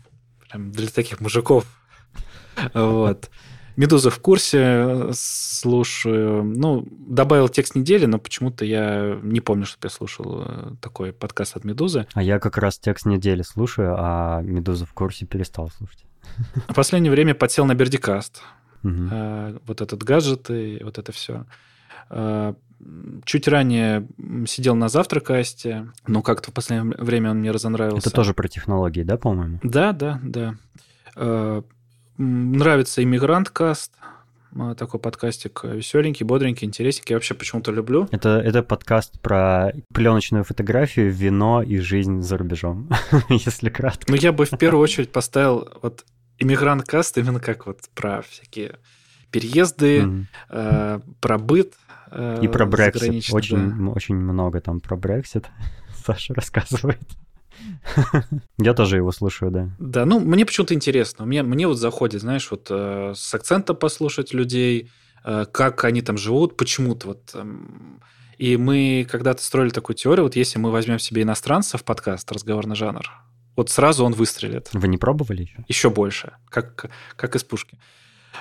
прям для таких мужиков. *laughs* Вот. Медуза в курсе слушаю. Ну, добавил текст недели, но почему-то я не помню, что я слушал э, такой подкаст от Медузы. А я как раз текст недели слушаю, а Медуза в курсе перестал слушать. В последнее время подсел на Бердикаст. Угу. Вот этот гаджет и вот это все. А, чуть ранее сидел на завтракасте, но как-то в последнее время он мне разонравился. Это тоже про технологии, да, по-моему? Да, да, да. А, нравится иммигрант каст, такой подкастик веселенький, бодренький, интересненький. Я вообще почему-то люблю. Это, это подкаст про пленочную фотографию, вино и жизнь за рубежом, *laughs* если кратко. Ну, я бы в первую очередь поставил вот иммигрант каст именно как вот про всякие переезды, mm-hmm. э, про быт. Э, и про Брексит. Очень, да. очень много там про Брексит *laughs* Саша рассказывает. Я тоже его слушаю, да. Да, ну, мне почему-то интересно. Мне, мне вот заходит, знаешь, вот э, с акцента послушать людей, э, как они там живут, почему-то вот... Э, и мы когда-то строили такую теорию, вот если мы возьмем себе иностранца в подкаст «Разговорный жанр», вот сразу он выстрелит. Вы не пробовали еще? Еще больше, как, как из пушки.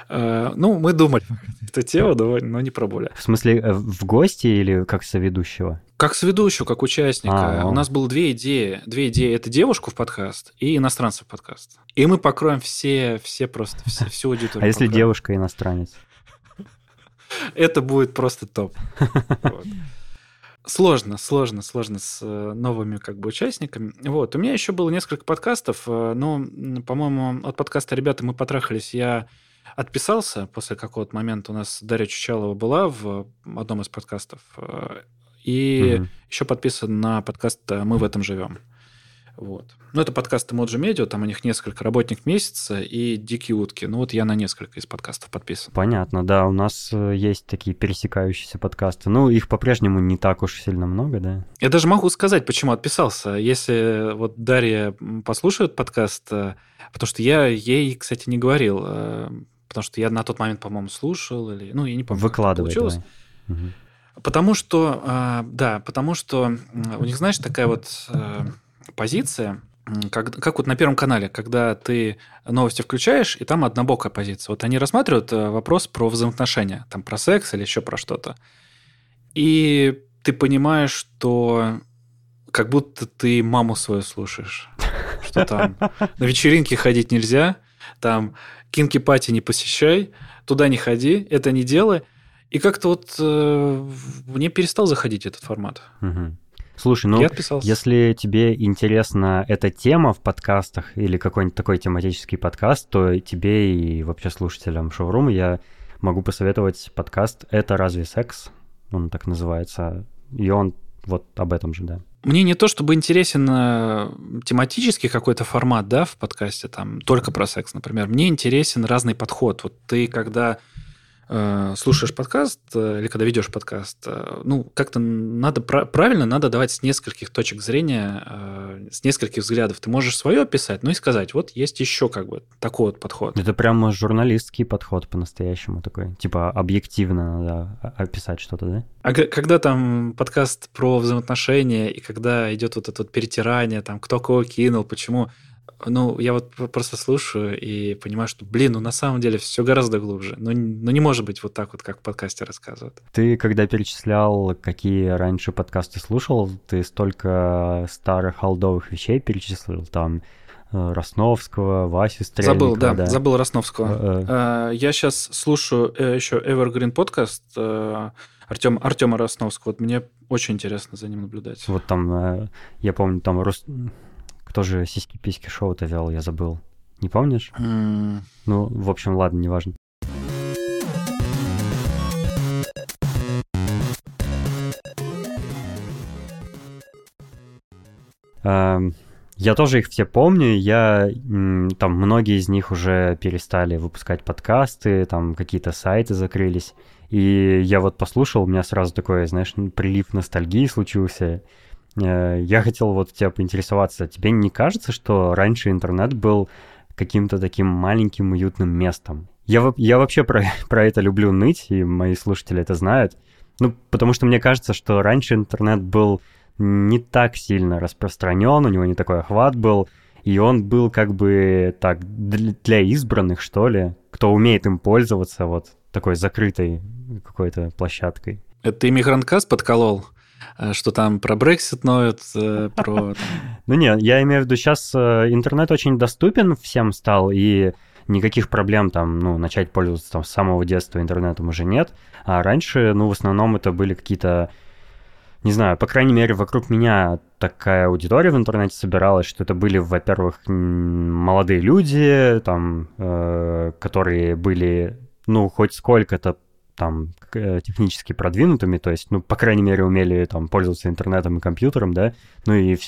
Э, ну, мы думали эту тему, но не пробовали. В смысле, э, в гости или как соведущего? Как соведущего, как участника. А, У нас было две идеи. Две идеи. Это девушку в подкаст и иностранца в подкаст. И мы покроем все, все просто, все, всю аудиторию. *laughs* А если девушка иностранец? *laughs* Это будет просто топ. Сложно, сложно, сложно с э, новыми как бы участниками. Вот. У меня еще было несколько подкастов, но, по-моему, от подкаста «Ребята, мы потрахались» я отписался после какого-то момента. У нас Дарья Чучалова была в одном из подкастов. Э, и угу. еще подписан на подкаст «Мы в этом живем». Вот. Ну, это подкасты Моджи Медиа, там у них несколько работник месяца и дикие утки. Ну, вот я на несколько из подкастов подписан. Понятно, да, у нас э, есть такие пересекающиеся подкасты. Ну, их по-прежнему не так уж сильно много, да. Я даже могу сказать, почему отписался. Если вот Дарья послушает подкаст, э, потому что я ей, кстати, не говорил, потому что я на тот момент, по-моему, слушал, или, ну, я не помню, Выкладывай, получилось. Давай. Потому что, а, да, потому что у них, знаешь, такая вот э, позиция, как, как вот на Первом канале, когда ты новости включаешь, и там однобокая позиция. Вот они рассматривают э, вопрос про взаимоотношения, там про секс или еще про что-то. И ты понимаешь, что как будто ты маму свою слушаешь. Что там на вечеринке ходить нельзя, там кинки-пати не посещай, туда не ходи, это не делай. И как-то вот э, мне перестал заходить этот формат. Угу. Слушай, ну, если тебе интересна эта тема в подкастах или какой-нибудь такой тематический подкаст, то тебе и вообще слушателям шоурума я могу посоветовать подкаст «Это разве секс?» Он так называется. И он вот об этом же, да. Мне не то чтобы интересен э, тематический какой-то формат, да, в подкасте, там, только про секс, например. Мне интересен разный подход. Вот ты, когда Э, слушаешь подкаст э, или когда ведешь подкаст, э, ну, как-то надо правильно, надо давать с нескольких точек зрения, с нескольких взглядов. Ты можешь свое описать, ну и сказать, вот есть еще как бы такой вот подход. Это прямо журналистский подход по-настоящему такой. Типа объективно надо описать что-то, да? А когда там подкаст про взаимоотношения, и когда идет вот это вот перетирание, там, кто кого кинул, почему ну, я вот просто слушаю и понимаю, что, блин, ну на самом деле все гораздо глубже. Ну, ну не может быть вот так вот, как в подкасте рассказывают. Ты, когда перечислял, какие раньше подкасты слушал, ты столько старых холдовых вещей перечислил, там э, Росновского, Васю Стрельникова. Забыл, да, да. забыл Росновского. Uh-uh. Я сейчас слушаю еще Evergreen подкаст Артем, Артема Росновского. Вот мне очень интересно за ним наблюдать. Вот там, я помню, там Рос... Кто же сиськи-письки шоу-то вел, я забыл. Не помнишь? Mm. Ну, в общем, ладно, неважно. Я тоже их все помню. Я там многие из них уже перестали выпускать подкасты, там какие-то сайты закрылись. И я вот послушал, у меня сразу такой, знаешь, прилив ностальгии случился. Э, я хотел вот тебя поинтересоваться, тебе не кажется, что раньше интернет был каким-то таким маленьким уютным местом? Я, я вообще про, *laughs* про это люблю ныть, и мои слушатели это знают. Ну, потому что мне кажется, что раньше интернет был не так сильно распространен, у него не такой охват был, и он был как бы так для избранных, что ли. кто умеет им пользоваться, вот такой закрытой какой-то площадкой. Это ты Мигранткаст подколол? Э, что там про Brexit ноют, э, про... *laughs* Ну нет, я имею в виду, сейчас э, интернет очень доступен всем стал, и никаких проблем там, ну, начать пользоваться там с самого детства интернетом уже нет. А раньше, ну, в основном это были какие-то не знаю, по крайней мере, вокруг меня такая аудитория в интернете собиралась, что это были, во-первых, молодые люди, там, э, которые были, ну, хоть сколько-то там э, технически продвинутыми, то есть, ну, по крайней мере, умели там пользоваться интернетом и компьютером, да, ну и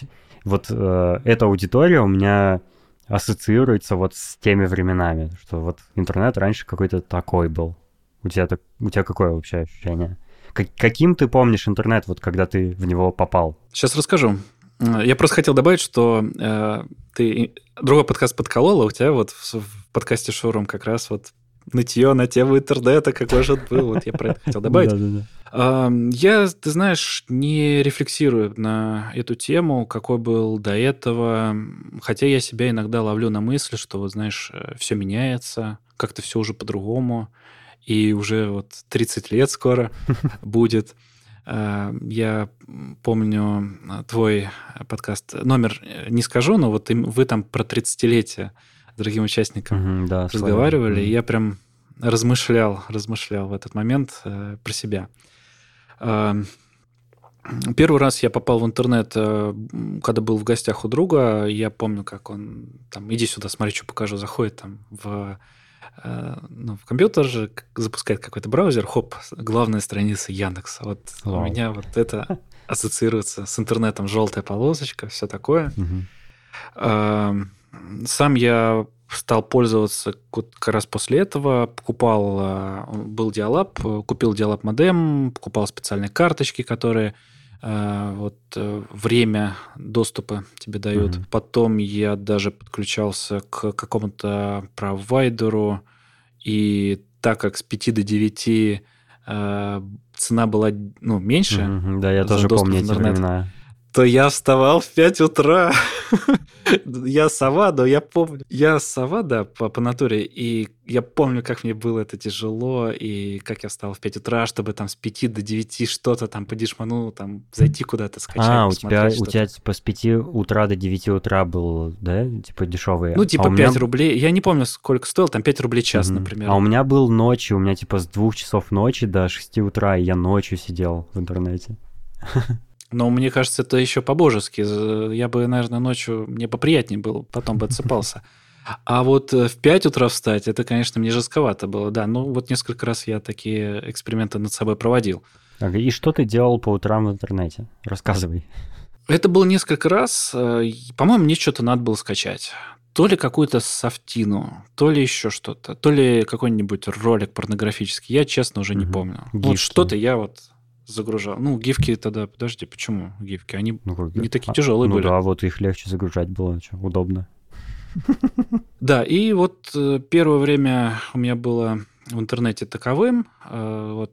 вот э, эта аудитория у меня ассоциируется вот с теми временами, что вот интернет раньше какой-то такой был. У тебя, так, у тебя какое вообще ощущение? Как, каким ты помнишь интернет, вот когда ты в него попал? Сейчас расскажу. Я просто хотел добавить, что э, ты другой подкаст подколола, у тебя вот в, в подкасте Шоурум как раз вот нытье на тему интернета, какой же он был. Вот я про это хотел добавить. Я, ты знаешь, не рефлексирую на эту тему, какой был до этого, хотя я себя иногда ловлю на мысли, что, вот знаешь, э, все меняется, как-то все уже по-другому, и уже вот 30 лет скоро *laughs* будет. Э, я помню э, твой подкаст, номер не скажу, но вот вы там про 30-летие другим участникам да, разговаривали, и я прям размышлял, размышлял в этот момент э, про себя. Э, первый раз я попал в интернет, э, когда был в гостях у друга. Я помню, как он там, иди сюда, смотри, что покажу, заходит там в, э, ну, в компьютер же, запускает какой-то браузер, хоп, главная страница Яндекса. Вот Вау. у меня вот это ассоциируется с интернетом, желтая полосочка, все такое. Угу. Сам я стал пользоваться как раз после этого, покупал, а, был Диалаб, купил Диалаб модем, покупал специальные карточки, которые а, вот э, время доступа тебе дают. Mm-hmm. Потом я даже подключался к какому-то провайдеру, и так как с 5 до 9 а, цена была ну, меньше, mm-hmm. да, я тоже помню эти времена то я вставал в 5 утра. *laughs* я сова, но я помню. Я сова, да, по, по натуре. И я помню, как мне было это тяжело, и как я встал в 5 утра, чтобы там с 5 до 9 что-то там по дишману, там зайти куда-то, скачать, А, у тебя, у тебя типа с 5 утра до 9 утра был, да, типа дешевый? Ну, типа а 5 меня... рублей. Я не помню, сколько стоил, там 5 рублей час, mm-hmm. например. А у меня был ночью, у меня типа с 2 часов ночи до 6 утра, и я ночью сидел в интернете. *laughs* Но мне кажется, это еще по-божески. Я бы, наверное, ночью мне поприятнее было, потом бы отсыпался. А вот э, в 5 утра встать, это, конечно, мне жестковато было, да. Ну, вот несколько раз я такие эксперименты над собой проводил. И что ты делал по утрам в интернете? Рассказывай. Это было несколько раз. Э, по-моему, мне что-то надо было скачать. То ли какую-то софтину, то ли еще что-то, то ли какой-нибудь ролик порнографический. Я, честно, уже не помню. Гифки. Вот что-то я вот загружал. Ну, гифки тогда, подожди, почему гифки? Они ну, не такие а, тяжелые ну, были. Ну да, вот их легче загружать было, что, удобно. *laughs* Да, и вот э, первое время у меня было в интернете таковым. Э, вот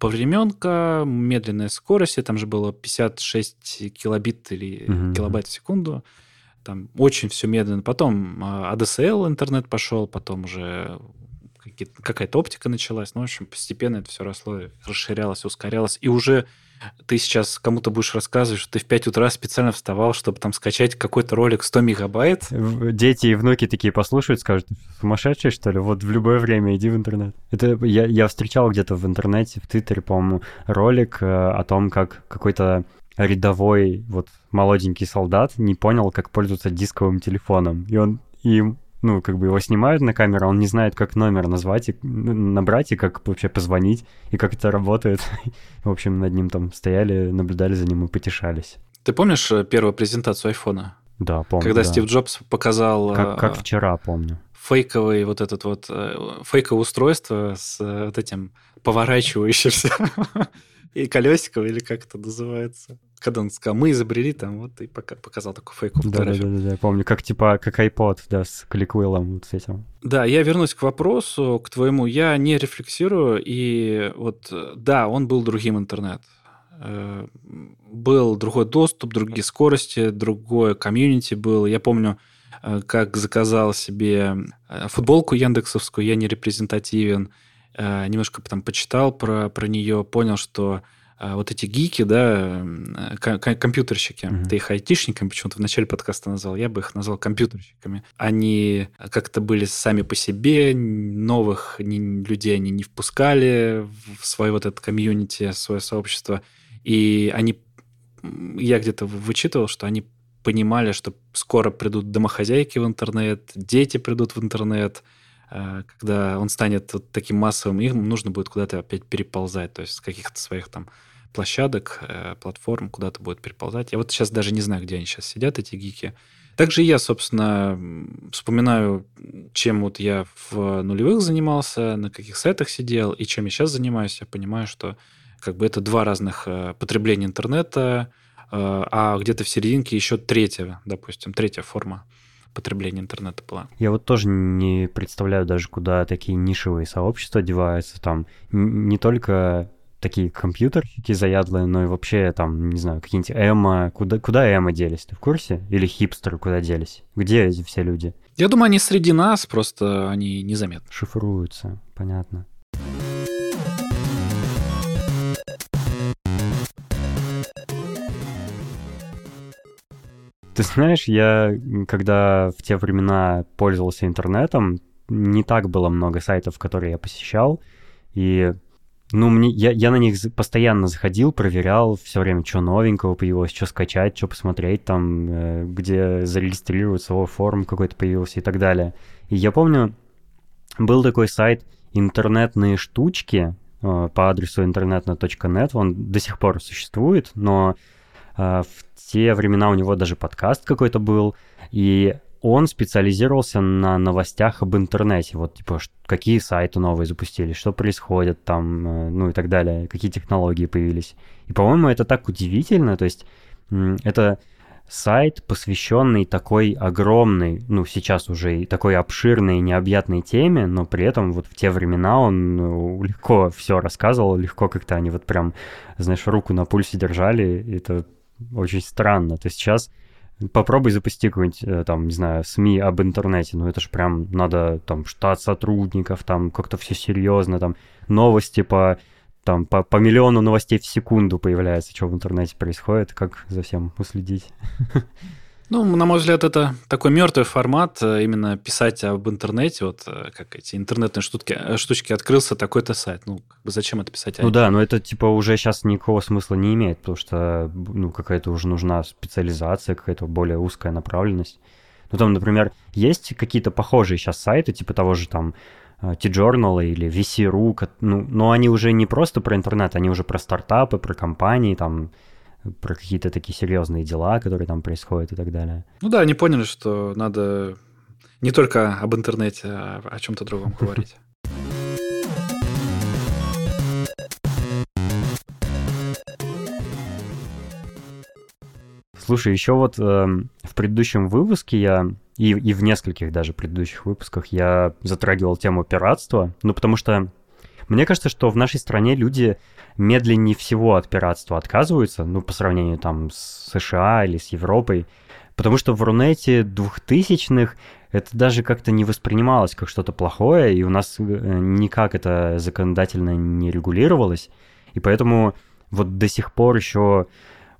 повременка, медленная скорость, там же было 56 килобит или угу. килобайт в секунду. Там очень все медленно. Потом ADSL э, интернет пошел, потом уже какая-то оптика началась. Ну, в общем, постепенно это все росло, расширялось, ускорялось. И уже ты сейчас кому-то будешь рассказывать, что ты в 5 утра специально вставал, чтобы там скачать какой-то ролик 100 мегабайт. Дети и внуки такие послушают, скажут, сумасшедший, что ли? Вот в любое время иди в интернет. Это я, я встречал где-то в интернете, в Твиттере, по-моему, ролик э, о том, как какой-то рядовой вот молоденький солдат не понял, как пользоваться дисковым телефоном. И он им ну, как бы его снимают на камеру, он не знает, как номер назвать, и, набрать, и как вообще позвонить, и как это работает. *laughs* В общем, над ним там стояли, наблюдали за ним и потешались. Ты помнишь э, первую презентацию айфона? Да, помню. Когда да. Стив Джобс показал... Как, как э, вчера, помню. Фейковый вот этот вот... Э, фейковое устройство с вот этим поворачивающимся *laughs* и колесиком, или как это называется когда он сказал, мы изобрели там, вот и пока, показал такую фейковую да. Да, да, да, помню, как типа, как iPod, да, с кликвиллом вот с этим. Да, я вернусь к вопросу, к твоему. Я не рефлексирую, и вот, да, он был другим интернет. Э, был другой доступ, другие скорости, другое комьюнити был. Я помню, э, как заказал себе э, футболку яндексовскую «Я не репрезентативен», немножко потом почитал про, про нее, понял, что вот эти гики, да, компьютерщики, mm-hmm. ты их айтишниками почему-то в начале подкаста назвал, я бы их назвал компьютерщиками. Они как-то были сами по себе, новых людей они не впускали в свое вот это комьюнити, свое сообщество, и они, я где-то вычитывал, что они понимали, что скоро придут домохозяйки в интернет, дети придут в интернет, э, когда он станет вот таким массовым, им нужно будет куда-то опять переползать, то есть с каких-то своих там площадок, э, платформ куда-то будет переползать. Я вот сейчас даже не знаю, где они сейчас сидят, эти гики. Также я, собственно, вспоминаю, чем вот я в нулевых занимался, на каких сайтах сидел, и чем я сейчас занимаюсь. Я понимаю, что как бы это два разных э, потребления интернета, Э, а где-то в серединке еще третья, допустим, третья форма потребления интернета была. Я вот тоже не представляю даже, куда такие нишевые сообщества деваются. Там не только такие компьютерщики заядлые, но и вообще там, не знаю, какие-нибудь эмо. Куда, куда эмо делись? Ты в курсе? Или хипстеры куда делись? Где эти все люди? Я думаю, они среди нас, просто они незаметны. Шифруются, понятно. Ты знаешь, я когда в те времена пользовался интернетом, не так было много сайтов, которые я посещал, и ну, мне, я, я на них постоянно заходил, проверял все время, что новенького появилось, что скачать, что посмотреть, там, э, где зарегистрироваться, о, форум какой-то появился и так далее. И я помню, был такой сайт «Интернетные штучки» э, по адресу интернетно.нет, он до сих пор существует, но э, в те времена у него даже подкаст какой-то был, и он специализировался на новостях об интернете. Вот, типа, какие сайты новые запустили, что происходит там, э, ну и так далее, какие технологии появились. И, по-моему, это так удивительно. То есть это сайт, посвященный такой огромной, ну, сейчас уже и такой обширной, необъятной теме, но при этом вот в те времена он ну, легко все рассказывал, легко как-то они вот прям, знаешь, руку на пульсе держали. Это очень странно. То есть сейчас попробуй запусти какой-нибудь, э, там, не знаю, СМИ об интернете, ну это же прям надо, там, штат сотрудников, там, как-то все серьезно, там, новости по, там, по, по миллиону новостей в секунду появляется, что в интернете происходит, как за всем уследить. *laughs* Ну, на мой взгляд, это такой мертвый формат, э, именно писать об интернете, вот э, как эти интернетные штучки, э, штучки открылся такой-то сайт. Ну, как бы зачем это писать? Ну да, но это типа уже сейчас никакого смысла не имеет, потому что ну какая-то уже нужна специализация, какая-то более узкая направленность. Ну там, например, есть какие-то похожие сейчас сайты, типа того же там T-Journal или VC.ru, ну, но они уже не просто про интернет, они уже про стартапы, про компании, там, про какие-то такие серьезные дела, которые там происходят и так далее. Ну да, они поняли, что надо не только об интернете, а о чем-то другом говорить. *laughs* Слушай, еще вот э, в предыдущем выпуске я и, и в нескольких даже предыдущих выпусках я затрагивал тему пиратства, ну потому что мне кажется, что в нашей стране люди медленнее всего от пиратства отказываются, ну, по сравнению там с США или с Европой, потому что в Рунете двухтысячных это даже как-то не воспринималось как что-то плохое, и у нас э, никак это законодательно не регулировалось, и поэтому вот до сих пор еще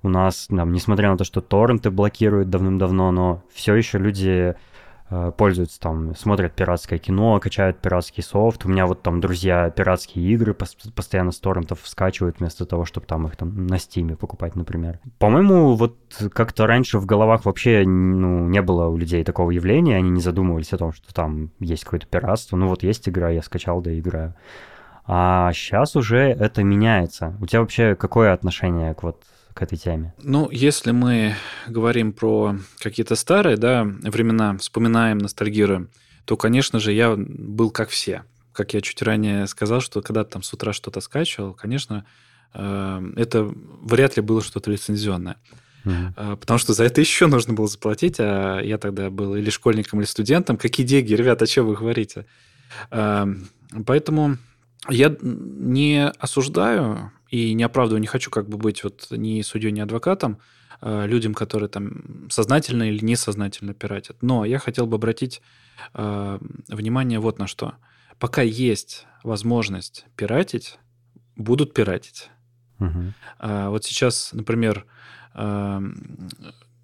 у нас, там, несмотря на то, что торренты блокируют давным-давно, но все еще люди пользуются там, смотрят пиратское кино, качают пиратский софт. У меня вот там друзья пиратские игры постоянно с торрентов скачивают вместо того, чтобы там их там на стиме покупать, например. По-моему, вот как-то раньше в головах вообще ну, не было у людей такого явления, они не задумывались о том, что там есть какое-то пиратство. Ну вот есть игра, я скачал, да играю. А сейчас уже это меняется. У тебя вообще какое отношение к вот к этой теме? Ну, если мы говорим про какие-то старые да, времена, вспоминаем, ностальгируем, то, конечно же, я был как все. Как я чуть ранее сказал, что когда там с утра что-то скачивал, конечно, э, это вряд ли было что-то лицензионное. Mm-hmm. Потому что за это еще нужно было заплатить, а я тогда был или школьником, или студентом. Какие деньги, ребята, о чем вы говорите? Э, поэтому я не осуждаю и не оправдываю, не хочу как бы быть вот ни судьей, ни адвокатом, э, людям, которые там сознательно или несознательно пиратят. Но я хотел бы обратить э, внимание вот на что. Пока есть возможность пиратить, будут пиратить. Мгм. А, вот сейчас, например, ам,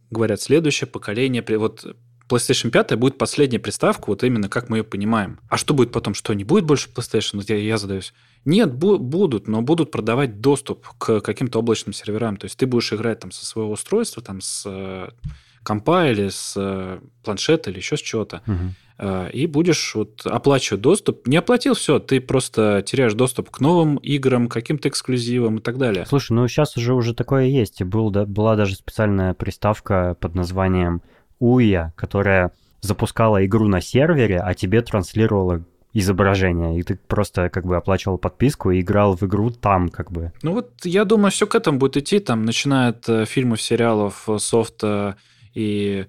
говорят, следующее поколение, вот PlayStation 5 будет последняя приставка, вот именно как мы ее понимаем. А что будет потом? Что, не будет больше PlayStation? Вот Я, я задаюсь. Нет, бу- будут, но будут продавать доступ к каким-то облачным серверам. То есть ты будешь играть там со своего устройства, там с э, компа или с э, планшета или еще с чего-то. Мгм. Э, и будешь вот оплачивать доступ. Не оплатил, все, ты просто теряешь доступ к новым играм, каким-то эксклюзивам и так далее. Слушай, ну сейчас уже уже такое есть. И был, да, была даже специальная приставка под названием Уя, которая запускала игру на сервере, а тебе транслировала изображение. И ты просто как бы оплачивал подписку и играл в игру там как бы. Ну вот я думаю, все к этому будет идти, там, начиная от э, фильмов, сериалов, э, софта и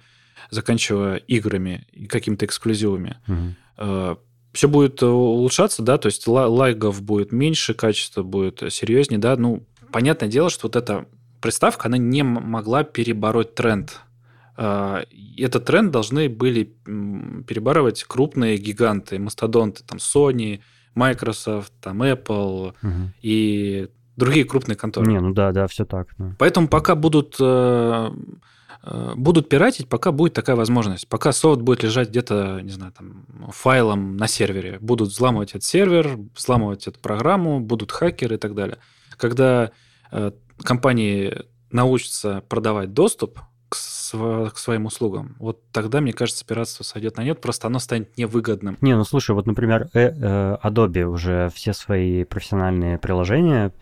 заканчивая играми и какими-то эксклюзивами. Мгм. Все будет э, улучшаться, да, то есть ла- лайгов будет меньше, качество будет серьезнее, да. Ну, понятное дело, что вот эта приставка, она не могла перебороть тренд. И Этот тренд должны были перебарывать крупные гиганты, мастодонты, там Sony, Microsoft, там Apple Мгм. и другие крупные конторы. Не, ну да, да, все так. да. Поэтому пока будут, э, э, будут пиратить, пока будет такая возможность. Пока софт будет лежать где-то, не знаю, там, файлом на сервере. Будут взламывать этот сервер, взламывать эту программу, будут хакеры и так далее. Когда э, компании научатся продавать доступ св- к своим услугам, вот тогда, мне кажется, пиратство сойдет на нет, просто оно станет невыгодным. Не, ну слушай, вот, например, э- э, Adobe уже все свои профессиональные приложения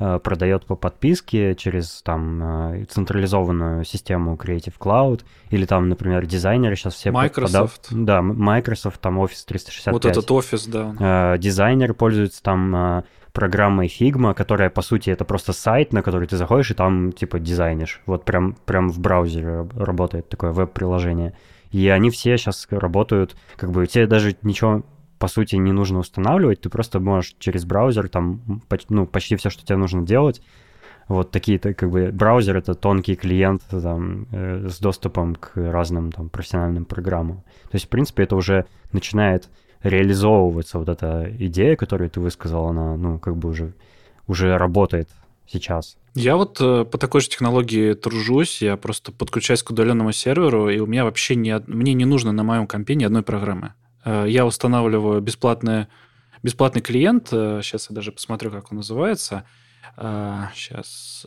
э, продает по подписке через там централизованную систему Creative Cloud, или там, например, дизайнеры сейчас все... Microsoft. подав- Да, Microsoft, там Office 365. Вот этот офис, да. Дизайнеры пользуются там программой Figma, которая, по сути, это просто сайт, на который ты заходишь и там, типа, дизайнишь. Вот прям, прям в браузере раб- работает такое веб-приложение. И они все сейчас работают, как бы, тебе даже ничего, по сути, не нужно устанавливать, ты просто можешь через браузер там, ну, почти все, что тебе нужно делать, вот такие, как бы, браузер — это тонкий клиент там, э, с доступом к разным там профессиональным программам. То есть, в принципе, это уже начинает реализовываться вот эта идея, которую ты высказал, она, ну, как бы уже, уже работает сейчас. Я вот э, по такой же технологии тружусь, я просто подключаюсь к удаленному серверу, и у меня вообще не, мне не нужно на моем компе ни одной программы. Э, Я устанавливаю бесплатный, бесплатный клиент, сейчас я даже посмотрю, как он называется. Сейчас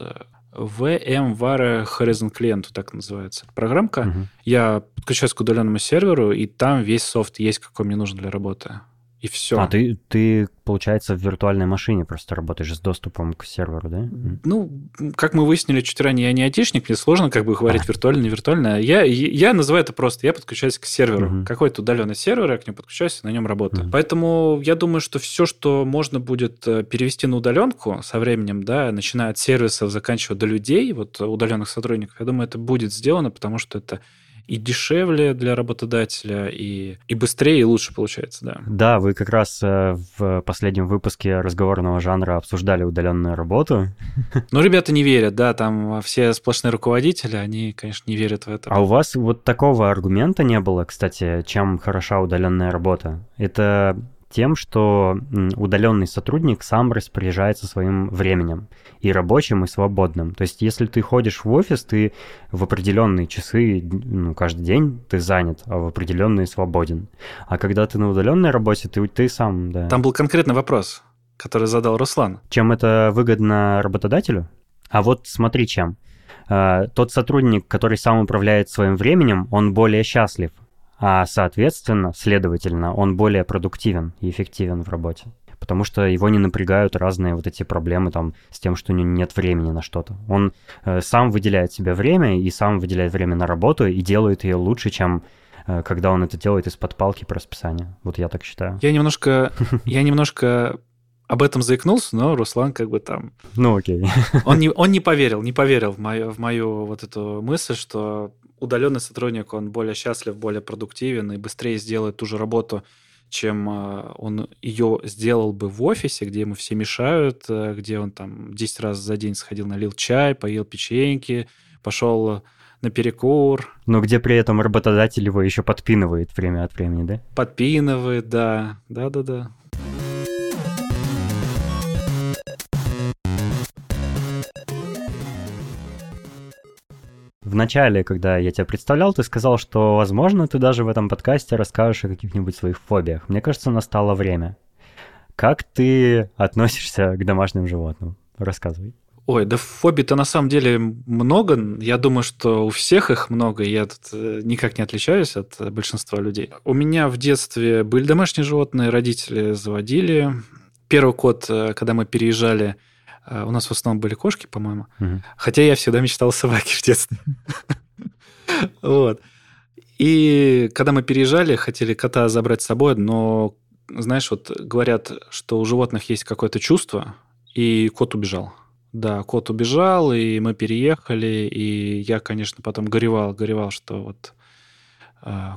VMware Horizon Client, так называется программка. Мгм. Я подключаюсь к удаленному серверу, и там весь софт есть, какой мне нужен для работы. И все. А ты, ты, получается, в виртуальной машине просто работаешь с доступом к серверу, да? Ну, как мы выяснили чуть ранее, я не айтишник, мне сложно как бы говорить виртуально, не виртуально. Я, я называю это просто, я подключаюсь к серверу. Мгм. Какой-то удаленный сервер, я к нему подключаюсь, на нем работаю. Мгм. Поэтому я думаю, что все, что можно будет э, перевести на удаленку со временем, да, начиная от сервисов, заканчивая до людей, вот э, удаленных сотрудников, я думаю, это будет сделано, потому что это и дешевле для работодателя, и, и быстрее, и лучше получается, да. Да, вы как раз э, в последнем выпуске разговорного жанра обсуждали удаленную работу. *laughs* Но ребята не верят, да, там все сплошные руководители, они, конечно, не верят в это. А у вас вот такого аргумента не было, кстати, чем хороша удаленная работа? Это тем, что удаленный сотрудник сам распоряжается своим временем и рабочим, и свободным. То есть, если ты ходишь в офис, ты в определенные часы, ну, каждый день ты занят, а в определенные свободен. А когда ты на удаленной работе, ты, ты сам, да. Там был конкретный вопрос, который задал Руслан. Чем это выгодно работодателю? А вот смотри, чем. А, Тот сотрудник, который сам управляет своим временем, он более счастлив, а соответственно, следовательно, он более продуктивен и эффективен в работе. Потому что его не напрягают разные вот эти проблемы там с тем, что у него нет времени на что-то. Он э, сам выделяет себе время и сам выделяет время на работу и делает ее лучше, чем э, когда он это делает из-под палки по расписанию. Вот я так считаю. Я немножко, *laughs* я немножко об этом заикнулся, но Руслан как бы там... Ну окей. Он не, *laughs* он не поверил, не поверил в мою, в мою вот эту мысль, что удаленный сотрудник, он более счастлив, более продуктивен и быстрее сделает ту же работу, чем э, он ее сделал бы в офисе, где ему все мешают, э, где он там 10 раз за день сходил, налил чай, поел печеньки, пошел на перекур. Но где при этом работодатель его еще подпинывает время от времени, да? Подпинывает, да. Да-да-да. В начале, когда я тебя представлял, ты сказал, что, возможно, ты даже в этом подкасте расскажешь о каких-нибудь своих фобиях. Мне кажется, настало время. Как ты относишься к домашним животным? Рассказывай. Ой, да фобий-то на самом деле много. Я думаю, что у всех их много. Я тут э, никак не отличаюсь от большинства людей. У меня в детстве были домашние животные, родители заводили. Первый кот, э, когда мы переезжали у нас в основном были кошки, по-моему. Угу. Хотя я всегда мечтал о собаке в детстве. *laughs* Вот. И когда мы переезжали, хотели кота забрать с собой, но, знаешь, вот говорят, что у животных есть какое-то чувство, и кот убежал. Да, кот убежал, и мы переехали, и я, конечно, потом горевал, горевал, что вот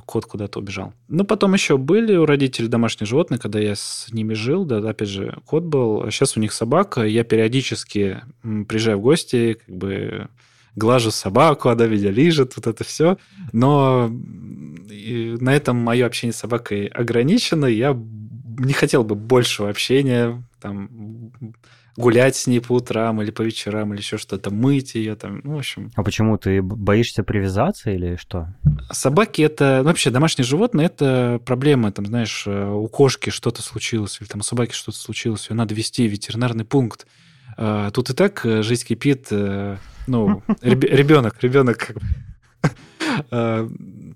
кот куда-то убежал. Ну, потом еще были у родителей домашние животные, когда я с ними жил, да, опять же, кот был. Сейчас у них собака, я периодически приезжаю в гости, как бы глажу собаку, она меня лижет, вот это все. Но на этом мое общение с собакой ограничено. Я не хотел бы большего общения, там, гулять с ней по утрам или по вечерам, или еще что-то, мыть ее там, ну, в общем. А почему ты боишься привязаться или что? Собаки это, ну, вообще домашние животные, это проблема, там, знаешь, э, у кошки что-то случилось, или там у собаки что-то случилось, ее надо вести в ветеринарный пункт. А, тут и так э, жизнь кипит, э, ну, *laughs* ребенок, ребенок как бы *laughs* Э,